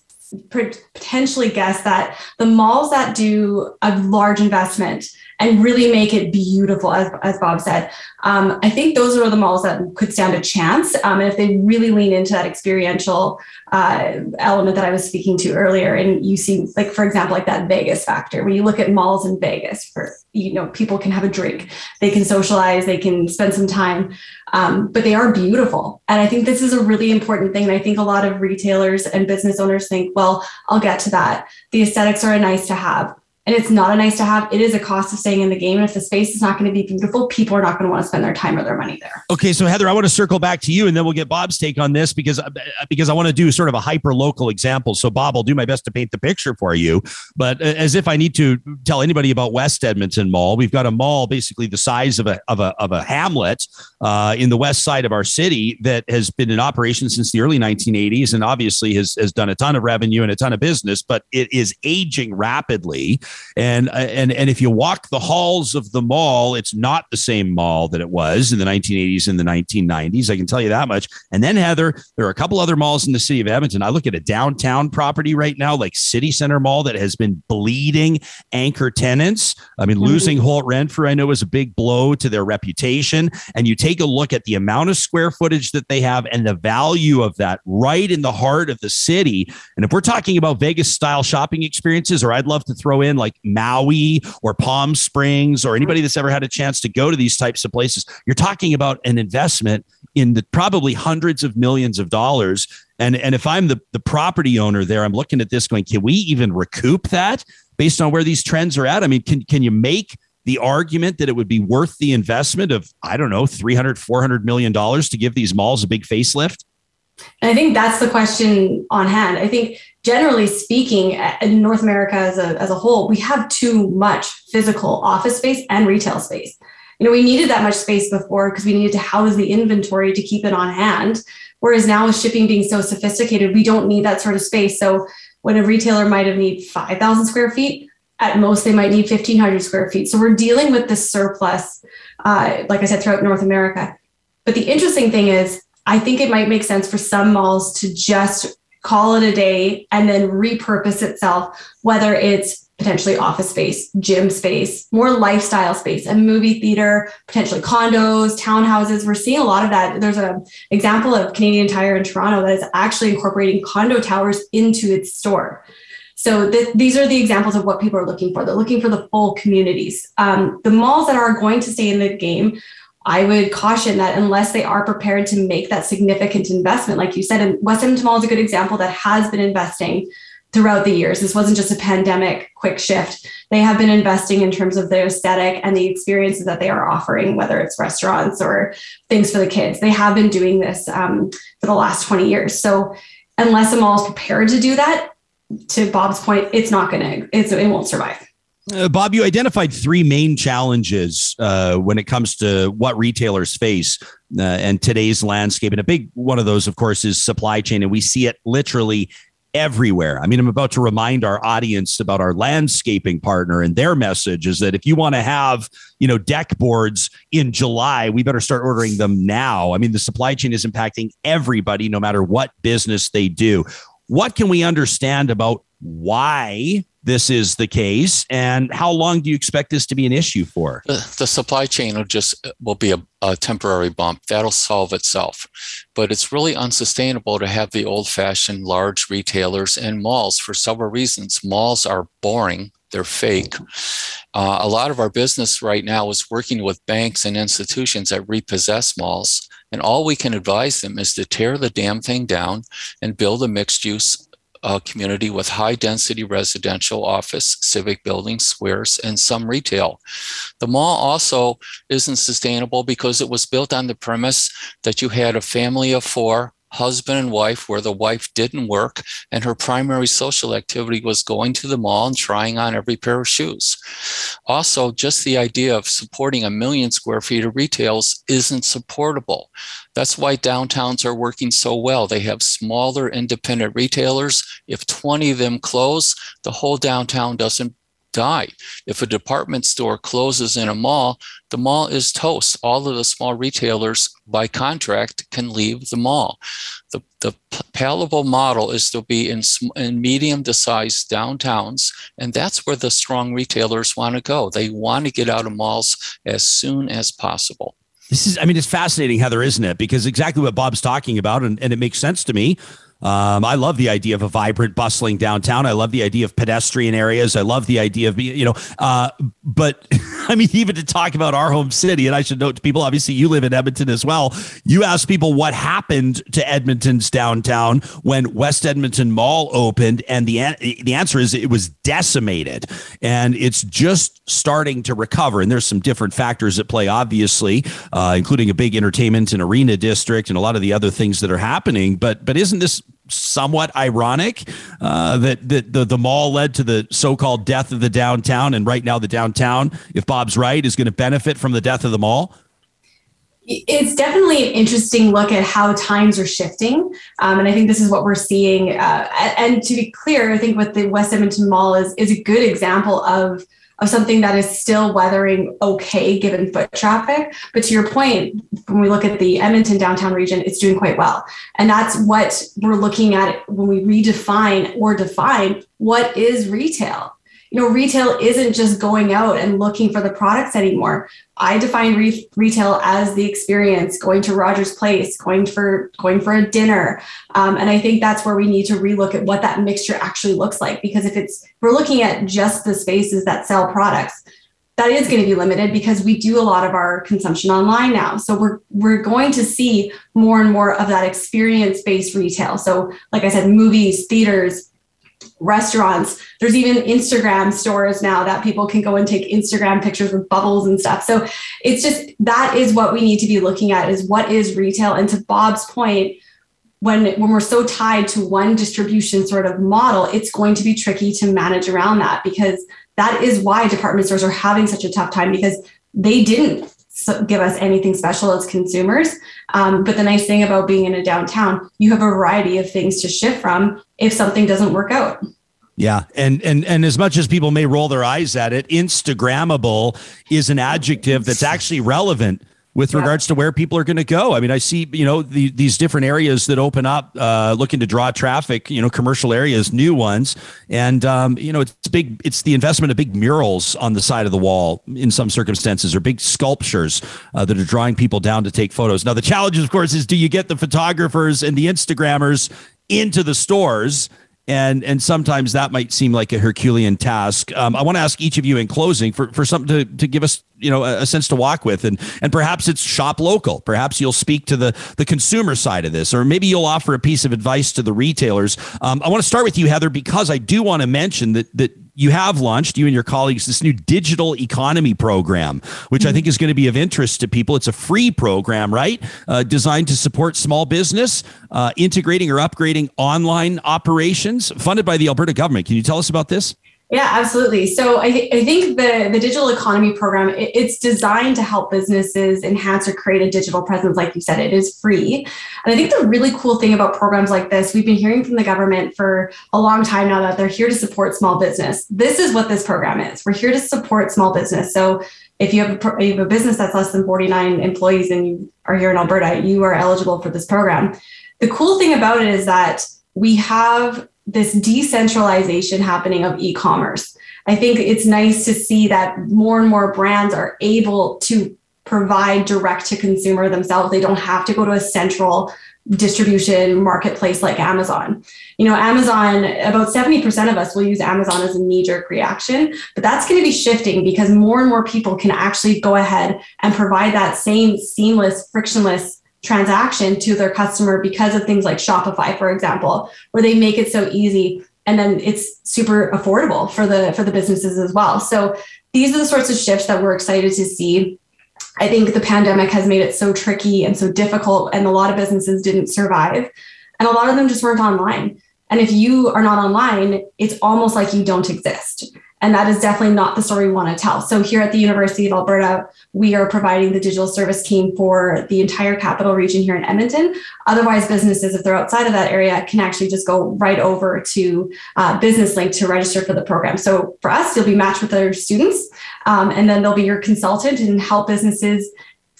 potentially guess that the malls that do a large investment and really make it beautiful, as, as Bob said. Um, I think those are the malls that could stand a chance. Um, and if they really lean into that experiential uh, element that I was speaking to earlier, and you see, like, for example, like that Vegas factor, when you look at malls in Vegas, for, you know, people can have a drink, they can socialize, they can spend some time, um, but they are beautiful. And I think this is a really important thing. And I think a lot of retailers and business owners think, well, I'll get to that. The aesthetics are a nice to have and it's not a nice to have. It is a cost of staying in the game. And if the space is not going to be beautiful, people are not going to want to spend their time or their money there. Okay, so Heather, I want to circle back to you, and then we'll get Bob's take on this because uh, because I want to do sort of a hyper local example. So Bob, I'll do my best to paint the picture for you, but uh, as if I need to tell anybody about West Edmonton Mall, we've got a mall basically the size of a of a of a hamlet uh, in the west side of our city that has been in operation since the early 1980s, and obviously has has done a ton of revenue and a ton of business, but it is aging rapidly and uh, and and if you walk the halls of the mall, it's not the same mall that it was in the 1980s and the 1990s. I can tell you that much. And then Heather, there are a couple other malls in the city of Edmonton. I look at a downtown property right now, like City Center Mall, that has been bleeding anchor tenants. I mean, mm-hmm. losing Holt Renfrew, I know, was a big blow to their reputation. And you take a look at the amount of square footage that they have and the value of that right in the heart of the city. And if we're talking about Vegas style shopping experiences, or I'd love to throw in like Maui or Palm Springs or anybody mm-hmm. that's ever had a chance to go to these types of places, you're talking about an investment in the probably hundreds of millions of dollars. And, and if I'm the, the property owner there, I'm looking at this going, can we even recoup that based on where these trends are at? I mean, can, can you make the argument that it would be worth the investment of, I don't know, 300, 400 million dollars to give these malls a big facelift? And I think that's the question on hand. I think generally speaking, in North America as a, as a whole, we have too much physical office space and retail space. You know, we needed that much space before because we needed to house the inventory to keep it on hand. Whereas now with shipping being so sophisticated, we don't need that sort of space. So when a retailer might have need 5,000 square feet, at most they might need 1,500 square feet. So we're dealing with this surplus, uh, like I said, throughout North America. But the interesting thing is I think it might make sense for some malls to just call it a day and then repurpose itself, whether it's potentially office space, gym space, more lifestyle space, a movie theater, potentially condos, townhouses. We're seeing a lot of that. There's an example of Canadian Tire in Toronto that is actually incorporating condo towers into its store. So th- these are the examples of what people are looking for. They're looking for the full communities. Um, the malls that are going to stay in the game I would caution that unless they are prepared to make that significant investment, like you said, and West Edmonton Mall is a good example that has been investing throughout the years. This wasn't just a pandemic quick shift. They have been investing in terms of the aesthetic and the experiences that they are offering, whether it's restaurants or things for the kids. They have been doing this um, for the last 20 years. So unless a mall is prepared to do that, to Bob's point, it's not going to, it won't survive. Uh, Bob, you identified three main challenges uh, when it comes to what retailers face uh, and today's landscape. And a big one of those, of course, is supply chain. And we see it literally everywhere. I mean, I'm about to remind our audience about our landscaping partner and their message is that if you want to have, you know, deck boards in July, we better start ordering them now. I mean, the supply chain is impacting everybody, no matter what business they do. What can we understand about why this is the case and how long do you expect this to be an issue for? The, the supply chain will just will be a, a, temporary bump. That'll solve itself. But it's really unsustainable to have the old fashioned large retailers and malls for several reasons. Malls are boring. They're fake. Uh, a lot of our business right now is working with banks and institutions that repossess malls and all we can advise them is to tear the damn thing down and build a mixed use uh, community with high density residential office, civic buildings, squares, and some retail. The mall also isn't sustainable because it was built on the premise that you had a family of four husband and wife where the wife didn't work and her primary social activity was going to the mall and trying on every pair of shoes. Also, just the idea of supporting a million square feet of retails isn't supportable. That's why downtowns are working so well. They have smaller independent retailers. If 20 of them close, the whole downtown doesn't die. If a department store closes in a mall, the mall is toast. All of the small retailers by contract can leave the mall. The, the palatable model is to be in, in medium to size downtowns, and that's where the strong retailers want to go. They want to get out of malls as soon as possible. This is, I mean, it's fascinating, Heather, isn't it? Because exactly what Bob's talking about, and, and it makes sense to me. Um, I love the idea of a vibrant, bustling downtown. I love the idea of pedestrian areas. I love the idea of, being, you know, uh, but I mean, even to talk about our home city, and I should note to people, obviously, you live in Edmonton as well. You ask people what happened to Edmonton's downtown when West Edmonton Mall opened, and the the answer is it was decimated, and it's just starting to recover. And there's some different factors at play, obviously, uh, including a big entertainment and arena district, and a lot of the other things that are happening. But but isn't this somewhat ironic uh, that, the, the mall led to the so-called death of the downtown. And right now the downtown if bob's right is going to benefit from the death of the mall? It's definitely an interesting look at how times are shifting. Um, and i think this is what we're seeing uh, and to be clear i think what the west edmonton mall is is a good example of of something that is still weathering okay given foot traffic. But to your point, when we look at the Edmonton downtown region, it's doing quite well. And that's what we're looking at when we redefine or define what is retail you know, retail isn't just going out and looking for the products anymore. I define re- retail as the experience, going to Rogers Place, going for going for a dinner, um, and I think that's where we need to relook at what that mixture actually looks like. Because if it's if we're looking at just the spaces that sell products, that is going to be limited because we do a lot of our consumption online now. So we're we're going to see more and more of that experience based retail. So, like I said, movies, theaters, restaurants. There's even Instagram stores now that people can go and take Instagram pictures with bubbles and stuff. So it's just that is what we need to be looking at is what is retail. And to Bob's point, when when we're so tied to one distribution sort of model, it's going to be tricky to manage around that because that is why department stores are having such a tough time because they didn't give us anything special as consumers. Um, but the nice thing about being in a downtown, you have a variety of things to shift from if something doesn't work out. Yeah, and and and as much as people may roll their eyes at it, Instagrammable is an adjective that's actually relevant with yeah. regards to where people are going to go. I mean, I see, you know, the, these different areas that open up, uh, looking to draw traffic, you know, commercial areas, new ones. And, um, you know, it's big, it's the investment of big murals on the side of the wall in some circumstances or big sculptures uh, that are drawing people down to take photos. Now, the challenge, of course, is do you get the photographers and the Instagrammers into the stores? And and sometimes that might seem like a Herculean task. Um, I want to ask each of you in closing for for something to to give us you know a, a, sense to walk with, and and perhaps it's shop local. Perhaps you'll speak to the the consumer side of this, or maybe you'll offer a piece of advice to the retailers. Um, I want to start with you, Heather, because I do want to mention that that you have launched, you and your colleagues, this new digital economy program, which mm-hmm. I think is going to be of interest to people. It's a free program, right? Uh, designed to support small business, uh, integrating or upgrading online operations, funded by the Alberta government. Can you tell us about this? Yeah, absolutely. So I, th- I think the, the digital economy program, it, it's designed to help businesses enhance or create a digital presence. Like you said, it is free. And I think the really cool thing about programs like this, we've been hearing from the government for a long time now that they're here to support small business. This is what this program is. We're here to support small business. So if you have a, you have a business that's less than 49 employees and you are here in Alberta, you are eligible for this program. The cool thing about it is that we have this decentralization happening of e-commerce. I think it's nice to see that more and more brands are able to provide direct to consumer themselves. They don't have to go to a central distribution marketplace like Amazon. You know, Amazon, about 70% of us will use Amazon as a knee jerk reaction, but that's going to be shifting because more and more people can actually go ahead and provide that same seamless, frictionless transaction to their customer because of things like Shopify, for example, where they make it so easy and then it's super affordable for the for the businesses as well. So these are the sorts of shifts that we're excited to see. I think the pandemic has made it so tricky and so difficult, and a lot of businesses didn't survive, and a lot of them just weren't online. And if you are not online, it's almost like you don't exist. And that is definitely not the story we want to tell. So, here at the University of Alberta, we are providing the digital service team for the entire capital region here in Edmonton. Otherwise, businesses, if they're outside of that area, can actually just go right over to uh, Business Link to register for the program. So, for us, you'll be matched with other students, um, and then they'll be your consultant and help businesses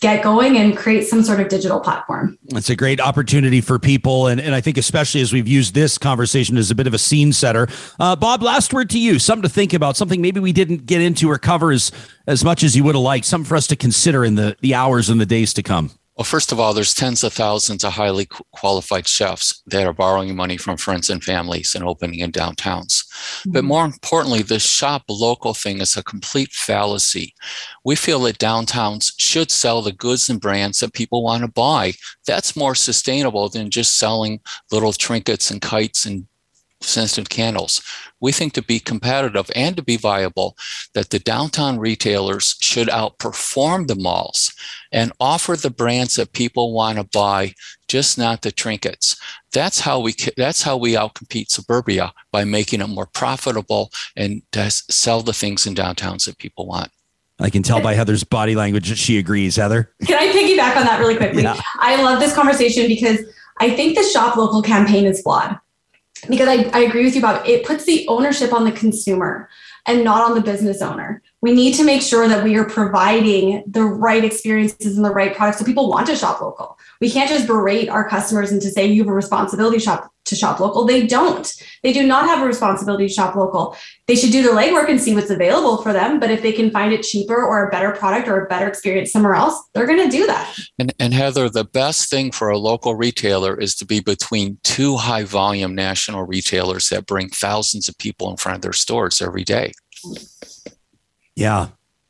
get going and create some sort of digital platform. It's a great opportunity for people. And, and I think, especially as we've used this conversation as a bit of a scene setter. Uh, Bob, last word to you something to think about, something maybe we didn't get into or cover as, as much as you would have liked, something for us to consider in the, the hours and the days to come. Well, first of all, there's tens of thousands of highly qualified chefs that are borrowing money from friends and families and opening in downtowns. Mm-hmm. But more importantly, the shop local thing is a complete fallacy. We feel that downtowns should sell the goods and brands that people want to buy. That's more sustainable than just selling little trinkets and kites and scented candles. We think to be competitive and to be viable, that the downtown retailers should outperform the malls and offer the brands that people want to buy, just not the trinkets. That's how we that's how we outcompete suburbia by making it more profitable and to sell the things in downtowns that people want. I can tell by Heather's body language that she agrees. Heather, can I piggyback on that really quickly? Yeah. I love this conversation because I think the shop local campaign is flawed because I, I agree with you, Bob. It puts the ownership on the consumer and not on the business owner. We need to make sure that we are providing the right experiences and the right products so people want to shop local. We can't just berate our customers into saying you have a responsibility shop to shop local. They don't. They do not have a responsibility to shop local. They should do the legwork and see what's available for them. But if they can find it cheaper or a better product or a better experience somewhere else, they're going to do that. And, and Heather, the best thing for a local retailer is to be between two high volume national retailers that bring thousands of people in front of their stores every day. Yeah,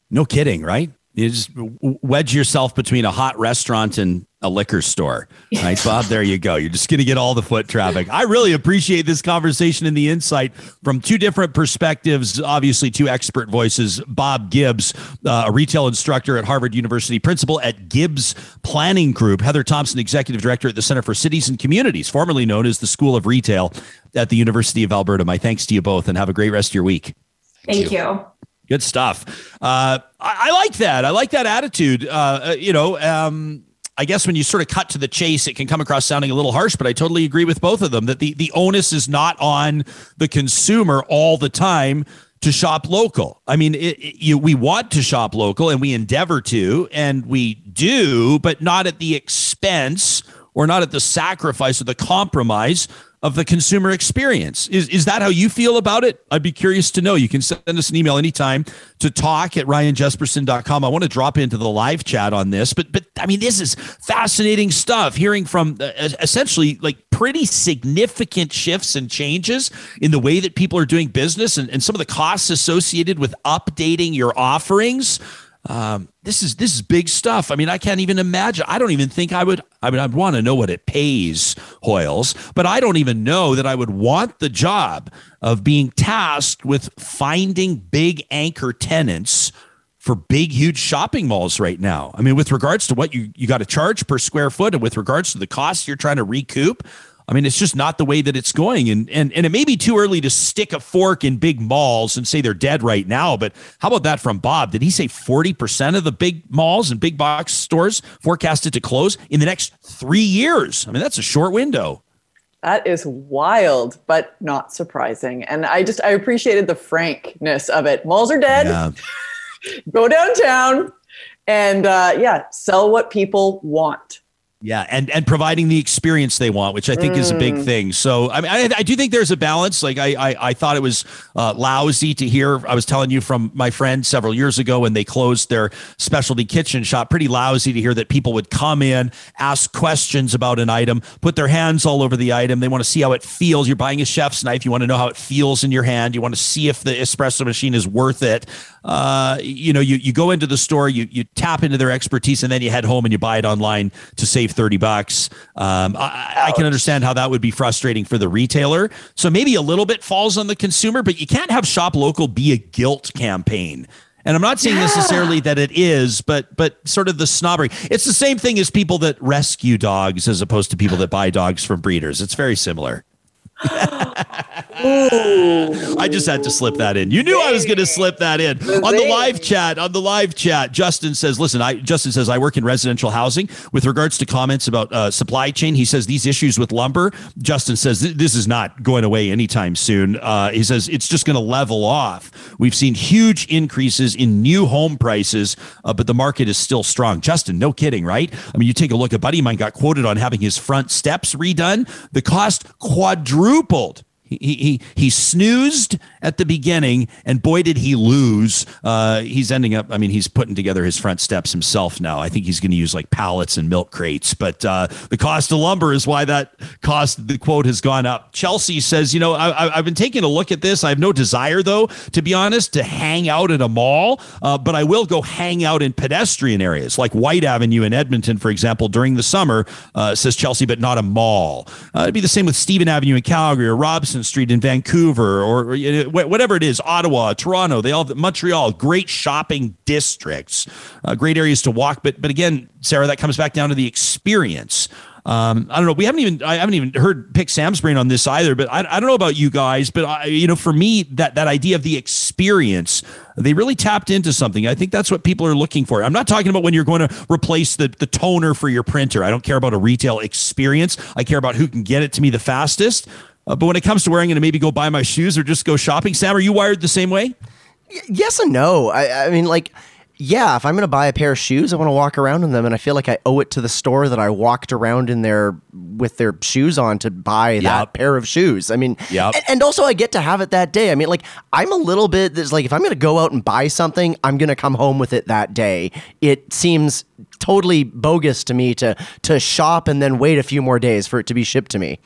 no kidding, right? You just wedge yourself between a hot restaurant and a liquor store. Right, Bob? There you go. You're just going to get all the foot traffic. I really appreciate this conversation and the insight from two different perspectives. Obviously, two expert voices. Bob Gibbs, uh, a retail instructor at Harvard University, principal at Gibbs Planning Group. Heather Thomson, executive director at the Center for Cities and Communities, formerly known as the School of Retail at the University of Alberta. My thanks to you both, and have a great rest of your week. Thank, Thank you. you. Good stuff. Uh, I, I, like that. I like that attitude. Uh, uh, you know, um, I guess when you sort of cut to the chase, it can come across sounding a little harsh, but I totally agree with both of them that the, the onus is not on the consumer all the time to shop local. I mean, it, it, you, we want to shop local and we endeavor to, and we do, but not at the expense or not at the sacrifice or the compromise of the consumer experience. Is, is that how you feel about it? I'd be curious to know. You can send us an email anytime to talk at ryanjespersen.com. I want to drop into the live chat on this, but, but I mean, this is fascinating stuff hearing from uh, essentially like pretty significant shifts and changes in the way that people are doing business and, and some of the costs associated with updating your offerings. Um, this is this is big stuff. I mean, I can't even imagine. I don't even think I would. I mean, I'd want to know what it pays, Hoyles, but I don't even know that I would want the job of being tasked with finding big anchor tenants for big, huge shopping malls right now. I mean, with regards to what you you got to charge per square foot, and with regards to the costs you're trying to recoup. I mean, it's just not the way that it's going. And, and, and it may be too early to stick a fork in big malls and say they're dead right now. But how about that from Bob? Did he say 40% of the big malls and big box stores forecasted to close in the next three years? I mean, that's a short window. That is wild, but not surprising. And I just, I appreciated the frankness of it. Malls are dead. Yeah. Go downtown and uh, yeah, sell what people want. Yeah, and and providing the experience they want, which I think mm. is a big mm. thing. So I mean, I, I, do think there's a balance. Like I I, I thought it was uh, lousy to hear. I was telling you from my friend several years ago when they closed their specialty kitchen shop. Pretty lousy to hear that people would come in, ask questions about an item, put their hands all over the item. They want to see how it feels. You're buying a chef's knife. You want to know how it feels in your hand. You want to see if the espresso machine is worth it. Uh, you know, you you go into the store, you you tap into their expertise, and then you head home and you buy it online to save 30 bucks. Um, I, I, can understand how that would be frustrating for the retailer. So maybe a little bit falls on the consumer, but you can't have shop local be a guilt campaign. And I'm not saying yeah. necessarily that it is, but but sort of the snobbery. It's the same thing as people that rescue dogs as opposed to people that buy dogs from breeders. It's very similar. I just had to slip that in. You knew I was going to slip that in on the live chat. On the live chat, Justin says, "Listen, I Justin says I work in residential housing. With regards to comments about uh, supply chain, he says these issues with lumber. Justin says this is not going away anytime soon. Uh, he says it's just going to level off. We've seen huge increases in new home prices, uh, but the market is still strong. Justin, no kidding, right? I mean, you take a look. A buddy of mine got quoted on having his front steps redone. The cost quadrupled he, he, he snoozed at the beginning, and boy, did he lose. Uh, he's ending up, I mean, he's putting together his front steps himself now. I think he's going to use like pallets and milk crates, but uh, the cost of lumber is why that cost, the quote has gone up. Chelsea says, you know, I, have been taking a look at this. I have no desire, though, to be honest, to hang out at a mall, uh, but I will go hang out in pedestrian areas like Whyte Avenue in Edmonton, for example, during the summer, uh, says Chelsea, but not a mall. Uh, it'd be the same with Stephen Avenue in Calgary or Robson Street in Vancouver or, or whatever it is, Ottawa, Toronto, they all Montreal, great shopping districts, uh, great areas to walk. But but again, Sarah, that comes back down to the experience. Um, I don't know. We haven't even I haven't even heard pick Sam's brain on this either. But I, I don't know about you guys. But I, you know, for me, that that idea of the experience, they really tapped into something. I think that's what people are looking for. I'm not talking about when you're going to replace the the toner for your printer. I don't care about a retail experience. I care about who can get it to me the fastest. Uh, but when it comes to wearing it, and maybe go buy my shoes or just go shopping, Sam, are you wired the same way? Y- yes and no. I, I mean, like, yeah, if I'm going to buy a pair of shoes, I want to walk around in them, and I feel like I owe it to the store that I walked around in there with their shoes on to buy yep. that pair of shoes. I mean, yep. and, and, also I get to have it that day. I mean, like I'm a little bit. There's like if I'm going to go out and buy something, I'm going to come home with it that day. It seems totally bogus to me to to shop and then wait a few more days for it to be shipped to me.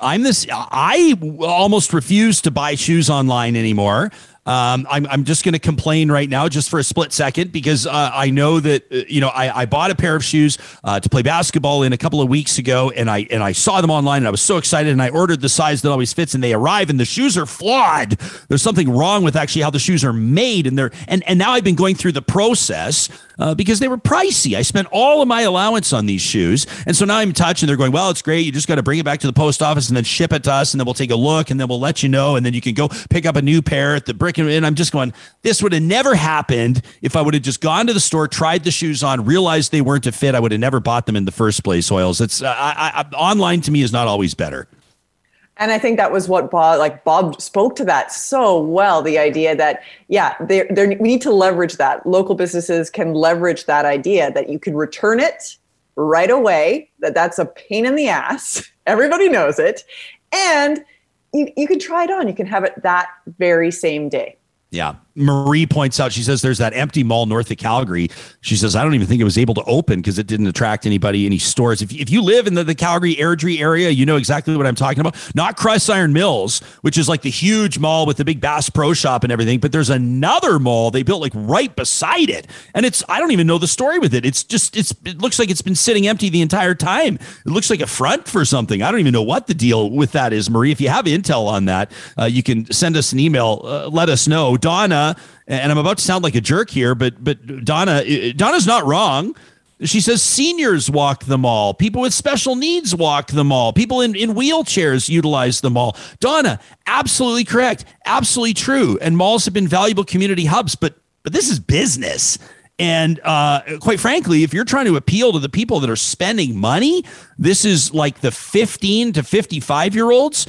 I'm this. I almost refuse to buy shoes online anymore. Um, I'm, I'm just going to complain right now, just for a split second, because uh, I know that uh, you know I, I bought a pair of shoes uh, to play basketball in a couple of weeks ago, and I and I saw them online, and I was so excited, and I ordered the size that always fits, and they arrive, and the shoes are flawed. There's something wrong with actually how the shoes are made, and they're and and now I've been going through the process uh, because they were pricey. I spent all of my allowance on these shoes. And so now I'm in touch and they're going, well, it's great. You just got to bring it back to the post office and then ship it to us. And then we'll take a look and then we'll let you know. And then you can go pick up a new pair at the brick. And I'm just going, this would have never happened if I would have just gone to the store, tried the shoes on, realized they weren't a fit. I would have never bought them in the first place, Oils. It's uh, I, I, online to me is not always better. And I think that was what Bob, like Bob spoke to that so well. The idea that, yeah, they we need to leverage that. Local businesses can leverage that idea that you can return it right away, that that's a pain in the ass. Everybody knows it. And you, you can try it on. You can have it that very same day. Yeah. Marie points out, she says there's that empty mall north of Calgary. She says, I don't even think it was able to open because it didn't attract anybody, any stores. If, if you live in the, the Calgary Airdrie area, you know exactly what I'm talking about. Not CrossIron Mills, which is like the huge mall with the big Bass Pro Shop and everything, but there's another mall they built like right beside it. And it's, I don't even know the story with it. It's just, it's, it looks like it's been sitting empty the entire time. It looks like a front for something. I don't even know what the deal with that is, Marie. If you have intel on that, uh, you can send us an email, uh, let us know. Donna, and I'm about to sound like a jerk here, but but Donna Donna's not wrong. She says seniors walk the mall. People with special needs walk the mall. People in, in wheelchairs utilize the mall. Donna, absolutely correct. Absolutely true. And malls have been valuable community hubs, but but this is business. And uh, quite frankly, if you're trying to appeal to the people that are spending money, this is like the 15 to 55 year olds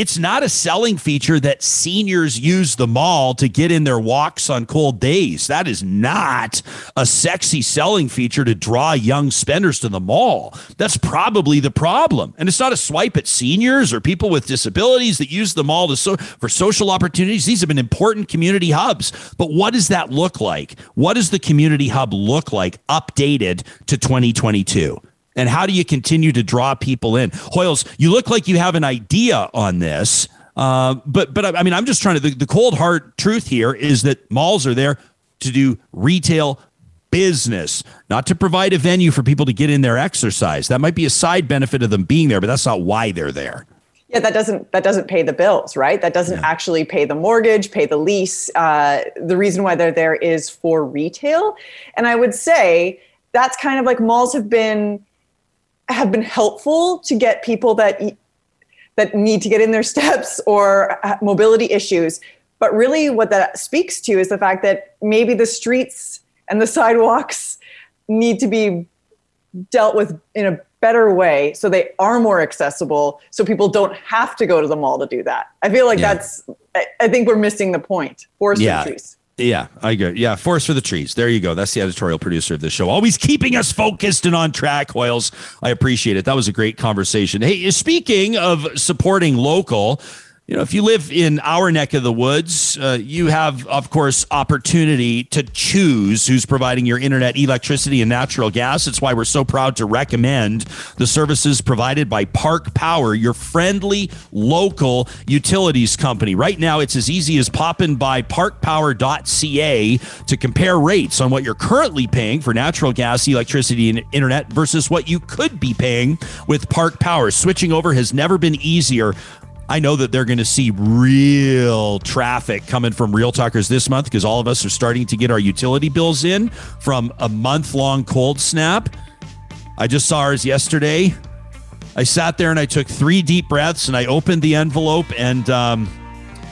it's not a selling feature that seniors use the mall to get in their walks on cold days. That is not a sexy selling feature to draw young spenders to the mall. That's probably the problem. And it's not a swipe at seniors or people with disabilities that use the mall to so, for social opportunities. These have been important community hubs. But what does that look like? What does the community hub look like updated to 2022? And how do you continue to draw people in? Hoyles, you look like you have an idea on this. Uh, but but I mean, I'm just trying to. The, the cold hard truth here is that malls are there to do retail business, not to provide a venue for people to get in their exercise. That might be a side benefit of them being there, but that's not why they're there. Yeah, that doesn't that doesn't pay the bills, right? That doesn't yeah. actually pay the mortgage, pay the lease. Uh, the reason why they're there is for retail, and I would say that's kind of like malls have been have been helpful to get people that that need to get in their steps or mobility issues. But really, what that speaks to is the fact that maybe the streets and the sidewalks need to be dealt with in a better way so they are more accessible so people don't have to go to the mall to do that. I feel like yeah. that's, I, think we're missing the point. Forest yeah. trees. Yeah, I agree. Yeah, forest for the trees. There you go. That's the editorial producer of the show. Always keeping us focused and on track, Hoyles. I appreciate it. That was a great conversation. Hey, speaking of supporting local, you know, if you live in our neck of the woods, uh, you have, of course, opportunity to choose who's providing your internet, electricity, and natural gas. It's why we're so proud to recommend the services provided by Park Power, your friendly local utilities company. Right now, it's as easy as popping by parkpower.ca to compare rates on what you're currently paying for natural gas, electricity, and internet versus what you could be paying with Park Power. Switching over has never been easier. I know that they're going to see real traffic coming from Real Talkers this month because all of us are starting to get our utility bills in from a month long cold snap. I just saw ours yesterday. I sat there and I took three deep breaths and I opened the envelope and, um,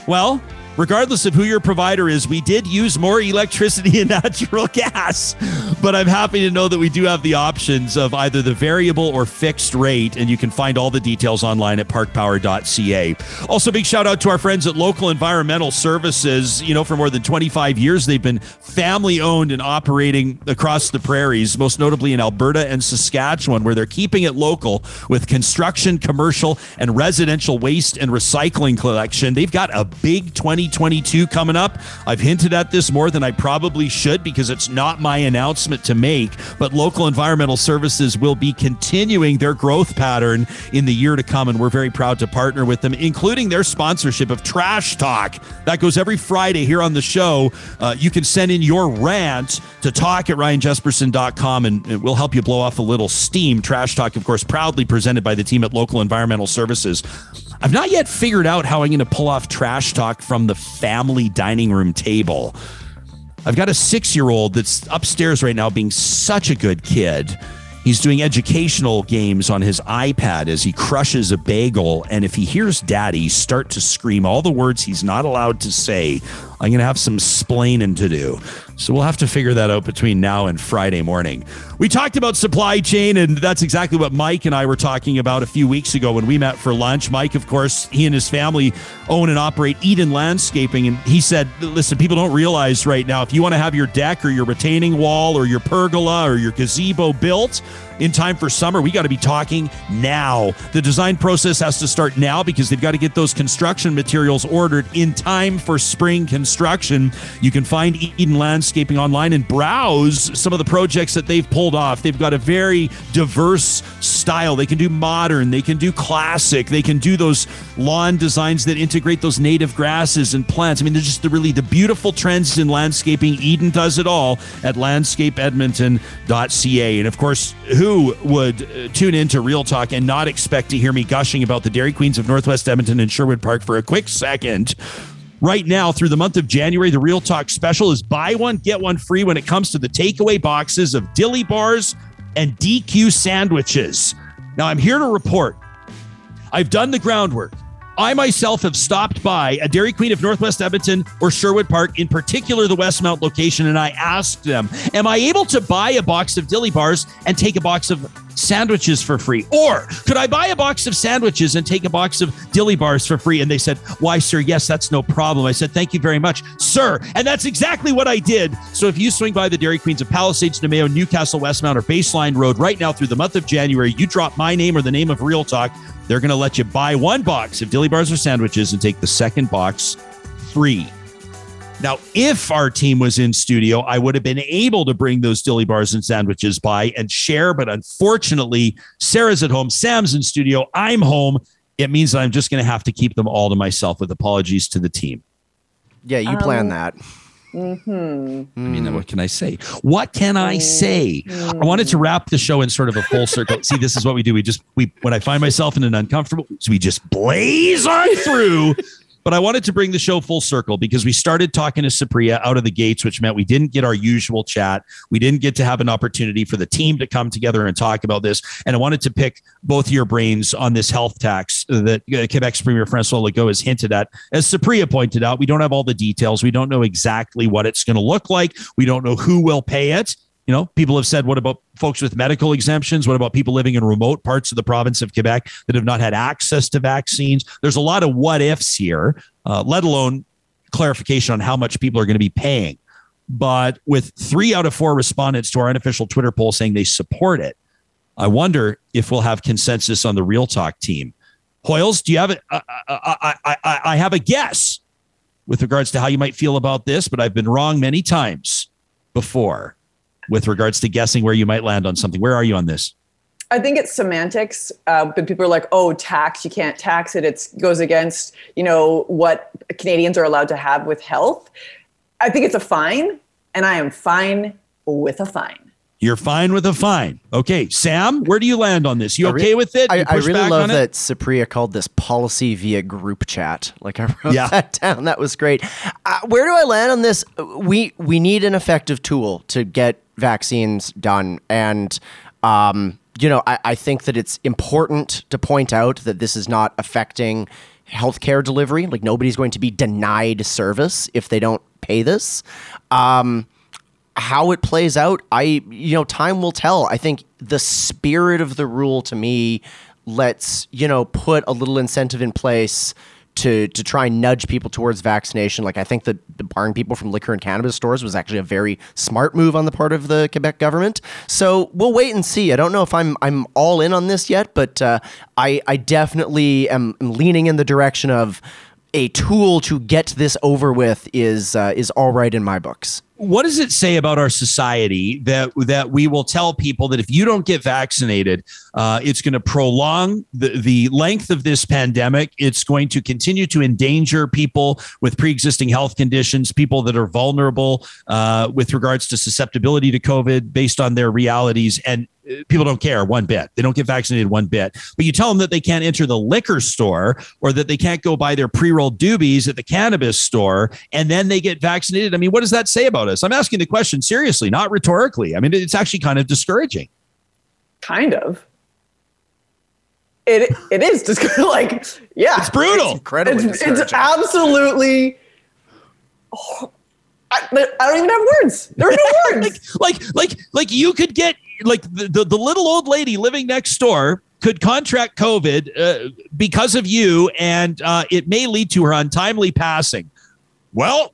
well, regardless of who your provider is, we did use more electricity and natural gas. But I'm happy to know that we do have the options of either the variable or fixed rate. And you can find all the details online at parkpower.ca. Also, big shout out to our friends at Local Environmental Services. You know, for more than 25 years, they've been family owned and operating across the prairies, most notably in Alberta and Saskatchewan, where they're keeping it local with construction, commercial, and residential waste and recycling collection. They've got a big 20 2022 coming up. I've hinted at this more than I probably should because it's not my announcement to make, but local environmental services will be continuing their growth pattern in the year to come. And we're very proud to partner with them, including their sponsorship of Trash Talk. That goes every Friday here on the show. Uh, you can send in your rant to talk at ryanjespersen.com and we'll help you blow off a little steam. Trash Talk, of course, proudly presented by the team at Local Environmental Services. I've not yet figured out how I'm going to pull off trash talk from the family dining room table. I've got a six year old that's upstairs right now being such a good kid. He's doing educational games on his iPad as he crushes a bagel. And if he hears daddy start to scream all the words he's not allowed to say, I'm going to have some splaining to do. So we'll have to figure that out between now and Friday morning. We talked about supply chain, and that's exactly what Mike and I were talking about a few weeks ago when we met for lunch. Mike, of course, he and his family own and operate Eden Landscaping. And he said, listen, people don't realize right now if you want to have your deck or your retaining wall or your pergola or your gazebo built, in time for summer. We got to be talking now. The design process has to start now because they've got to get those construction materials ordered in time for spring construction. You can find Eden Landscaping online and browse some of the projects that they've pulled off. They've got a very diverse style. They can do modern, they can do classic, they can do those lawn designs that integrate those native grasses and plants. I mean, they're just the, really the beautiful trends in landscaping. Eden does it all at landscapeedmonton.ca. And of course, who who would uh, tune into Real Talk and not expect to hear me gushing about the Dairy Queens of Northwest Edmonton and Sherwood Park for a quick second? Right now, through the month of January, the Real Talk special is buy one, get one free when it comes to the takeaway boxes of dilly bars and DQ sandwiches. Now, I'm here to report I've done the groundwork. I myself have stopped by a Dairy Queen of Northwest Edmonton or Sherwood Park, in particular the Westmount location, and I asked them, Am I able to buy a box of dilly bars and take a box of sandwiches for free? Or could I buy a box of sandwiches and take a box of dilly bars for free? And they said, Why, sir, yes, that's no problem. I said, Thank you very much, sir. And that's exactly what I did. So if you swing by the Dairy Queens of Palisades, Namao, Newcastle, Westmount, or Baseline Road right now through the month of January, you drop my name or the name of Real Talk they're going to let you buy one box of dilly bars or sandwiches and take the second box free. Now, if our team was in studio, I would have been able to bring those dilly bars and sandwiches by and share. But unfortunately, Sarah's at home, Sam's in studio, I'm home. It means that I'm just going to have to keep them all to myself with apologies to the team. Yeah, you um, plan that. Mm-hmm. I mean, what can I say? What can I say? Mm-hmm. I wanted to wrap the show in sort of a full circle. See, this is what we do. We just we when I find myself in an uncomfortable, so we just blaze on through. But I wanted to bring the show full circle because we started talking to Supriya out of the gates, which meant we didn't get our usual chat. We didn't get to have an opportunity for the team to come together and talk about this. And I wanted to pick both your brains on this health tax that uh, Quebec's Premier Francois Legault has hinted at. As Supriya pointed out, we don't have all the details. We don't know exactly what it's going to look like. We don't know who will pay it. You know, people have said, what about folks with medical exemptions? What about people living in remote parts of the province of Quebec that have not had access to vaccines? There's a lot of what ifs here, uh, let alone clarification on how much people are going to be paying. But with three out of four respondents to our unofficial Twitter poll saying they support it, I wonder if we'll have consensus on the Real Talk team. Hoyles, do you have it? I, I, I, I have a guess with regards to how you might feel about this, but I've been wrong many times before with regards to guessing where you might land on something. Where are you on this? I think it's semantics, uh, but people are like, "Oh, tax! You can't tax it. It goes against you know what Canadians are allowed to have with health." I think it's a fine, and I am fine with a fine. You're fine with a fine. Okay, Sam, where do you land on this? You okay with it? I, I, really love that Supriya called this policy via group chat. Like I wrote yeah. that down. That was great. Uh, where do I land on this? We we need an effective tool to get vaccines done, and um, you know, I, I think that it's important to point out that this is not affecting healthcare delivery. Like nobody's going to be denied service if they don't pay this. Um, how it plays out, I you know, time will tell. I think the spirit of the rule to me lets, you know, put a little incentive in place to to try and nudge people towards vaccination. Like I think that the barring people from liquor and cannabis stores was actually a very smart move on the part of the Quebec government. So we'll wait and see. I don't know if I'm I'm all in on this yet, but uh, I I definitely am leaning in the direction of a tool to get this over with is uh, is all right in my books what does it say about our society that that we will tell people that if you don't get vaccinated, uh, it's going to prolong the, the length of this pandemic. It's going to continue to endanger people with pre-existing health conditions, people that are vulnerable uh, with regards to susceptibility to COVID based on their realities, and people don't care one bit. They don't get vaccinated one bit. But you tell them that they can't enter the liquor store or that they can't go buy their pre-rolled doobies at the cannabis store and then they get vaccinated. I mean, what does that say about us? I'm asking the question seriously, not rhetorically. I mean, it's actually kind of discouraging. Kind of. It, it is just like yeah it's brutal it's incredibly it's, it's absolutely oh, I, I, don't even have words there are no words like, like like like you could get like the, the, the little old lady living next door could contract COVID uh, because of you, and uh, it may lead to her untimely passing. Well,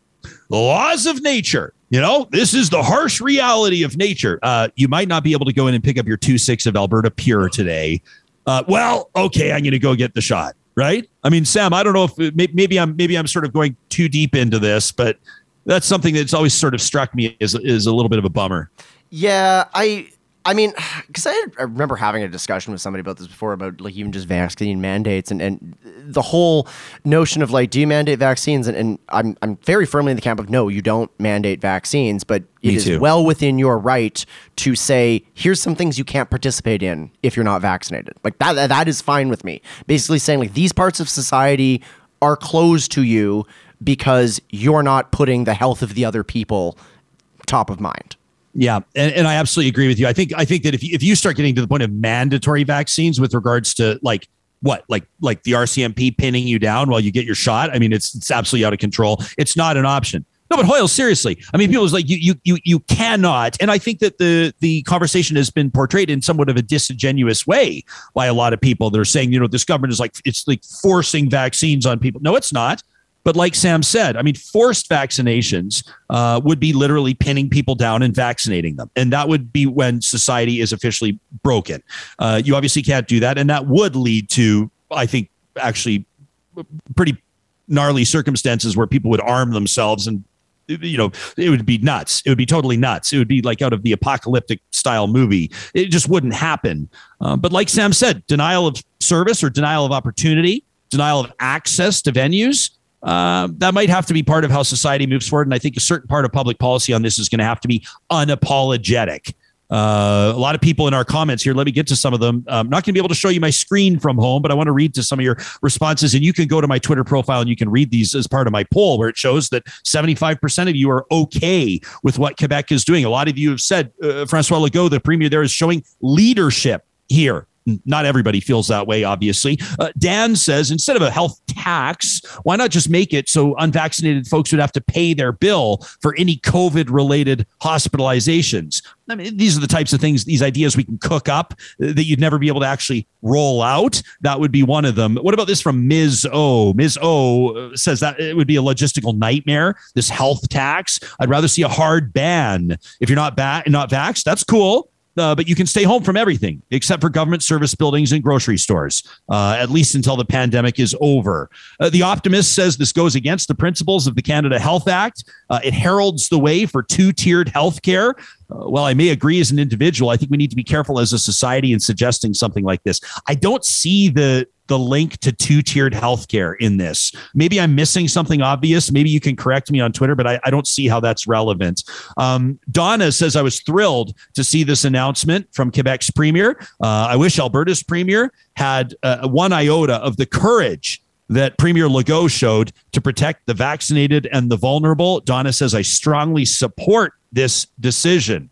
the laws of nature. You know, this is the harsh reality of nature. Uh, you might not be able to go in and pick up your two six of Alberta Pure today. Uh, well, okay, I'm going to go get the shot. Right? I mean, Sam, I don't know if maybe I'm maybe I'm sort of going too deep into this, but that's something that's always sort of struck me as is a little bit of a bummer. Yeah, I I mean, because I, I, remember having a discussion with somebody about this before about like even just vaccine mandates and, and the whole notion of like, do you mandate vaccines? And, and I'm, I'm very firmly in the camp of no, you don't mandate vaccines, but it Me is too. well within your right to say, here's some things you can't participate in if you're not vaccinated. Like that, that is fine with me. Basically saying like these parts of society are closed to you because you're not putting the health of the other people top of mind. Yeah, and, and I absolutely agree with you. I think I think that if you, if you start getting to the point of mandatory vaccines with regards to like what like like the RCMP pinning you down while you get your shot, I mean it's it's absolutely out of control. It's not an option. No, but Hoyle, seriously. I mean, people is like you, you, you, you cannot, and I think that the the conversation has been portrayed in somewhat of a disingenuous way by a lot of people. They're saying, you know, this government is like it's like forcing vaccines on people. No, it's not. But like Sam said, I mean, forced vaccinations uh, would be literally pinning people down and vaccinating them. And that would be when society is officially broken. Uh, you obviously can't do that. And that would lead to, I think, actually pretty gnarly circumstances where people would arm themselves and you know it would be nuts it would be totally nuts it would be like out of the apocalyptic style movie it just wouldn't happen uh, but like sam said denial of service or denial of opportunity denial of access to venues uh, that might have to be part of how society moves forward. And I think a certain part of public policy on this is going to have to be unapologetic. Uh, a lot of people in our comments here. Let me get to some of them. I'm not going to be able to show you my screen from home, but I want to read to some of your responses. And you can go to my Twitter profile and you can read these as part of my poll, where it shows that 75% of you are okay with what Quebec is doing. A lot of you have said uh, Francois Legault, the premier there, is showing leadership here not everybody feels that way, obviously. Uh, Dan says instead of a health tax, why not just make it so unvaccinated folks would have to pay their bill for any COVID related hospitalizations? I mean, these are the types of things, these ideas we can cook up that you'd never be able to actually roll out. That would be one of them. What about this from Ms. O? Ms. O uh, says that it would be a logistical nightmare, this health tax. I'd rather see a hard ban. If you're not bat not vaxxed, that's cool uh, but you can stay home from everything except for government service buildings and grocery stores, uh, at least until the pandemic is over. Uh, the Optimist says this goes against the principles of the Canada Health Act. Uh, it heralds the way for two tiered health care. Uh, well, I may agree as an individual. I think we need to be careful as a society in suggesting something like this. I don't see the the link to two tiered healthcare in this. Maybe I'm missing something obvious. Maybe you can correct me on Twitter, but I, I don't see how that's relevant. Um, Donna says, I was thrilled to see this announcement from Quebec's premier. Uh, I wish Alberta's premier had uh, one iota of the courage that Premier Legault showed to protect the vaccinated and the vulnerable. Donna says, I strongly support this decision.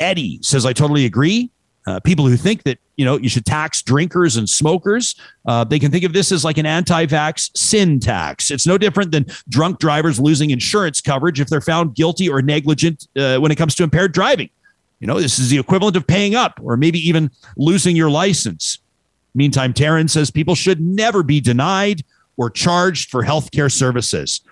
Eddie says, I totally agree. Uh, people who think that you know you should tax drinkers and smokers uh, they can think of this as like an anti-vax sin tax. It's no different than drunk drivers losing insurance coverage if they're found guilty or negligent uh, when it comes to impaired driving. You know this is the equivalent of paying up or maybe even losing your license. Meantime taryn says people should never be denied or charged for healthcare services.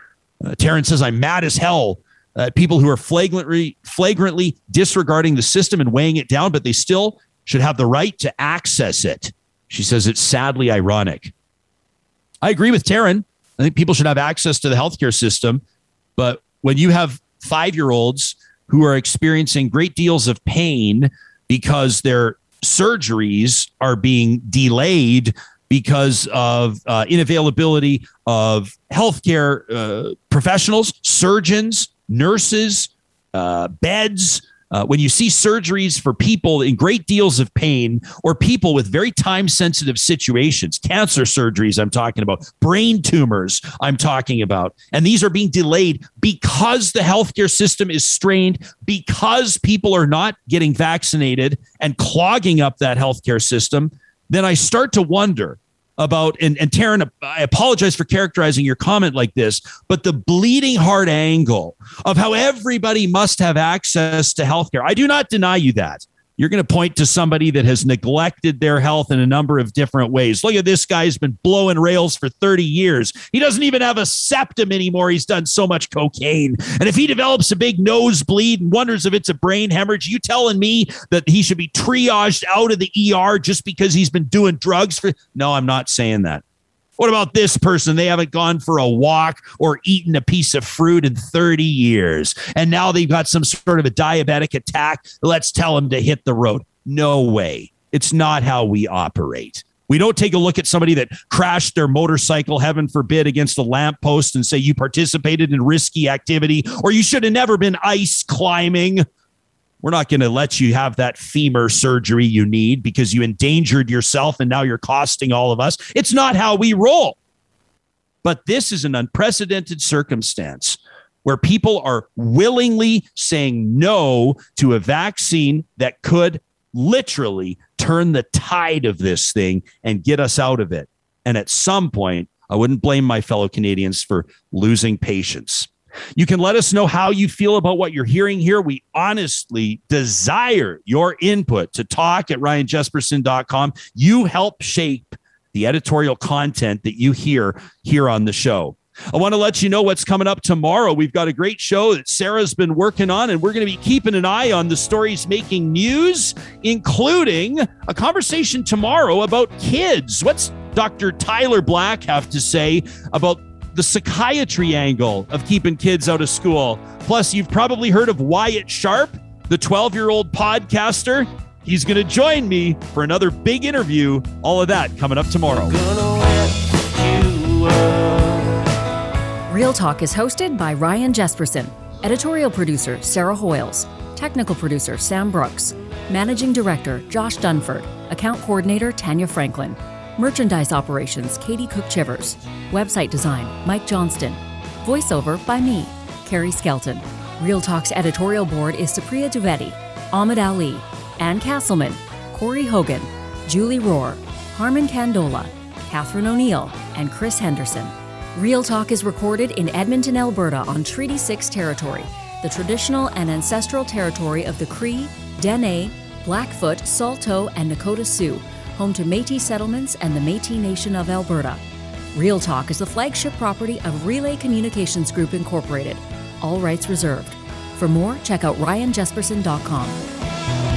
Uh, taryn says i'm mad as hell uh, people who are flagrantly flagrantly disregarding the system and weighing it down, but they still should have the right to access it. She says it's sadly ironic. I agree with Taryn. I think people should have access to the healthcare system, but when you have five year olds who are experiencing great deals of pain because their surgeries are being delayed because of uh, inavailability of healthcare uh, professionals, surgeons, nurses, uh, beds. Uh, when you see surgeries for people in great deals of pain or people with very time sensitive situations, cancer surgeries, I'm talking about, brain tumors, I'm talking about, and these are being delayed because the healthcare system is strained, because people are not getting vaccinated and clogging up that healthcare system, then I start to wonder about and, and Taryn, I apologize for characterizing your comment like this, but the bleeding heart angle of how everybody must have access to healthcare. I do not deny you that you're going to point to somebody that has neglected their health in a number of different ways. Look at this guy has been blowing rails for 30 years. He doesn't even have a septum anymore. He's done so much cocaine. And if he develops a big nosebleed and wonders if it's a brain hemorrhage, you telling me that he should be triaged out of the ER just because he's been doing drugs for No, I'm not saying that. What about this person? They haven't gone for a walk or eaten a piece of fruit in 30 years. And now they've got some sort of a diabetic attack. Let's tell them to hit the road. No way. It's not how we operate. We don't take a look at somebody that crashed their motorcycle, heaven forbid, against a lamppost and say you participated in risky activity or you should have never been ice climbing we're not going to let you have that femur surgery you need because you endangered yourself and now you're costing all of us. It's not how we roll. But this is an unprecedented circumstance where people are willingly saying no to a vaccine that could literally turn the tide of this thing and get us out of it. And at some point, I wouldn't blame my fellow Canadians for losing patience. You can let us know how you feel about what you're hearing here. We honestly desire your input to talk at ryanjespersen.com. You help shape the editorial content that you hear here on the show. I want to let you know what's coming up tomorrow. We've got a great show that Sarah's been working on, and we're going to be keeping an eye on the stories making news, including a conversation tomorrow about kids. What's Dr. Tyler Black have to say about the psychiatry angle of keeping kids out of school. Plus, you've probably heard of Wyatt Sharp, the 12 year old podcaster. He's going to join me for another big interview. All of that coming up tomorrow. Real Talk is hosted by Ryan Jespersen, editorial producer Sarah Hoyles, Technical producer Sam Brooks. Managing Director Josh Dunford. Account Coordinator Tanya Franklin. Merchandise Operations Katie Cook Chivers. Website Design Mike Johnston. Voiceover by me, Carrie Skelton. Real Talk's editorial board is Supriya Dwivedi, Ahmed Ali, Ann Castleman, Corey Hogan, Julie Rohr, Harmon Candola, Catherine O'Neill, and Chris Henderson. Real Talk is recorded in Edmonton, Alberta on Treaty 6 territory, the traditional and ancestral territory of the Cree, Dene, Blackfoot, Saulteaux, and Nakota Sioux, home to Metis settlements and the Metis Nation of Alberta. Real Talk is the flagship property of Relay Communications Group Incorporated. All rights reserved. For more, check out ryanjespersen.com.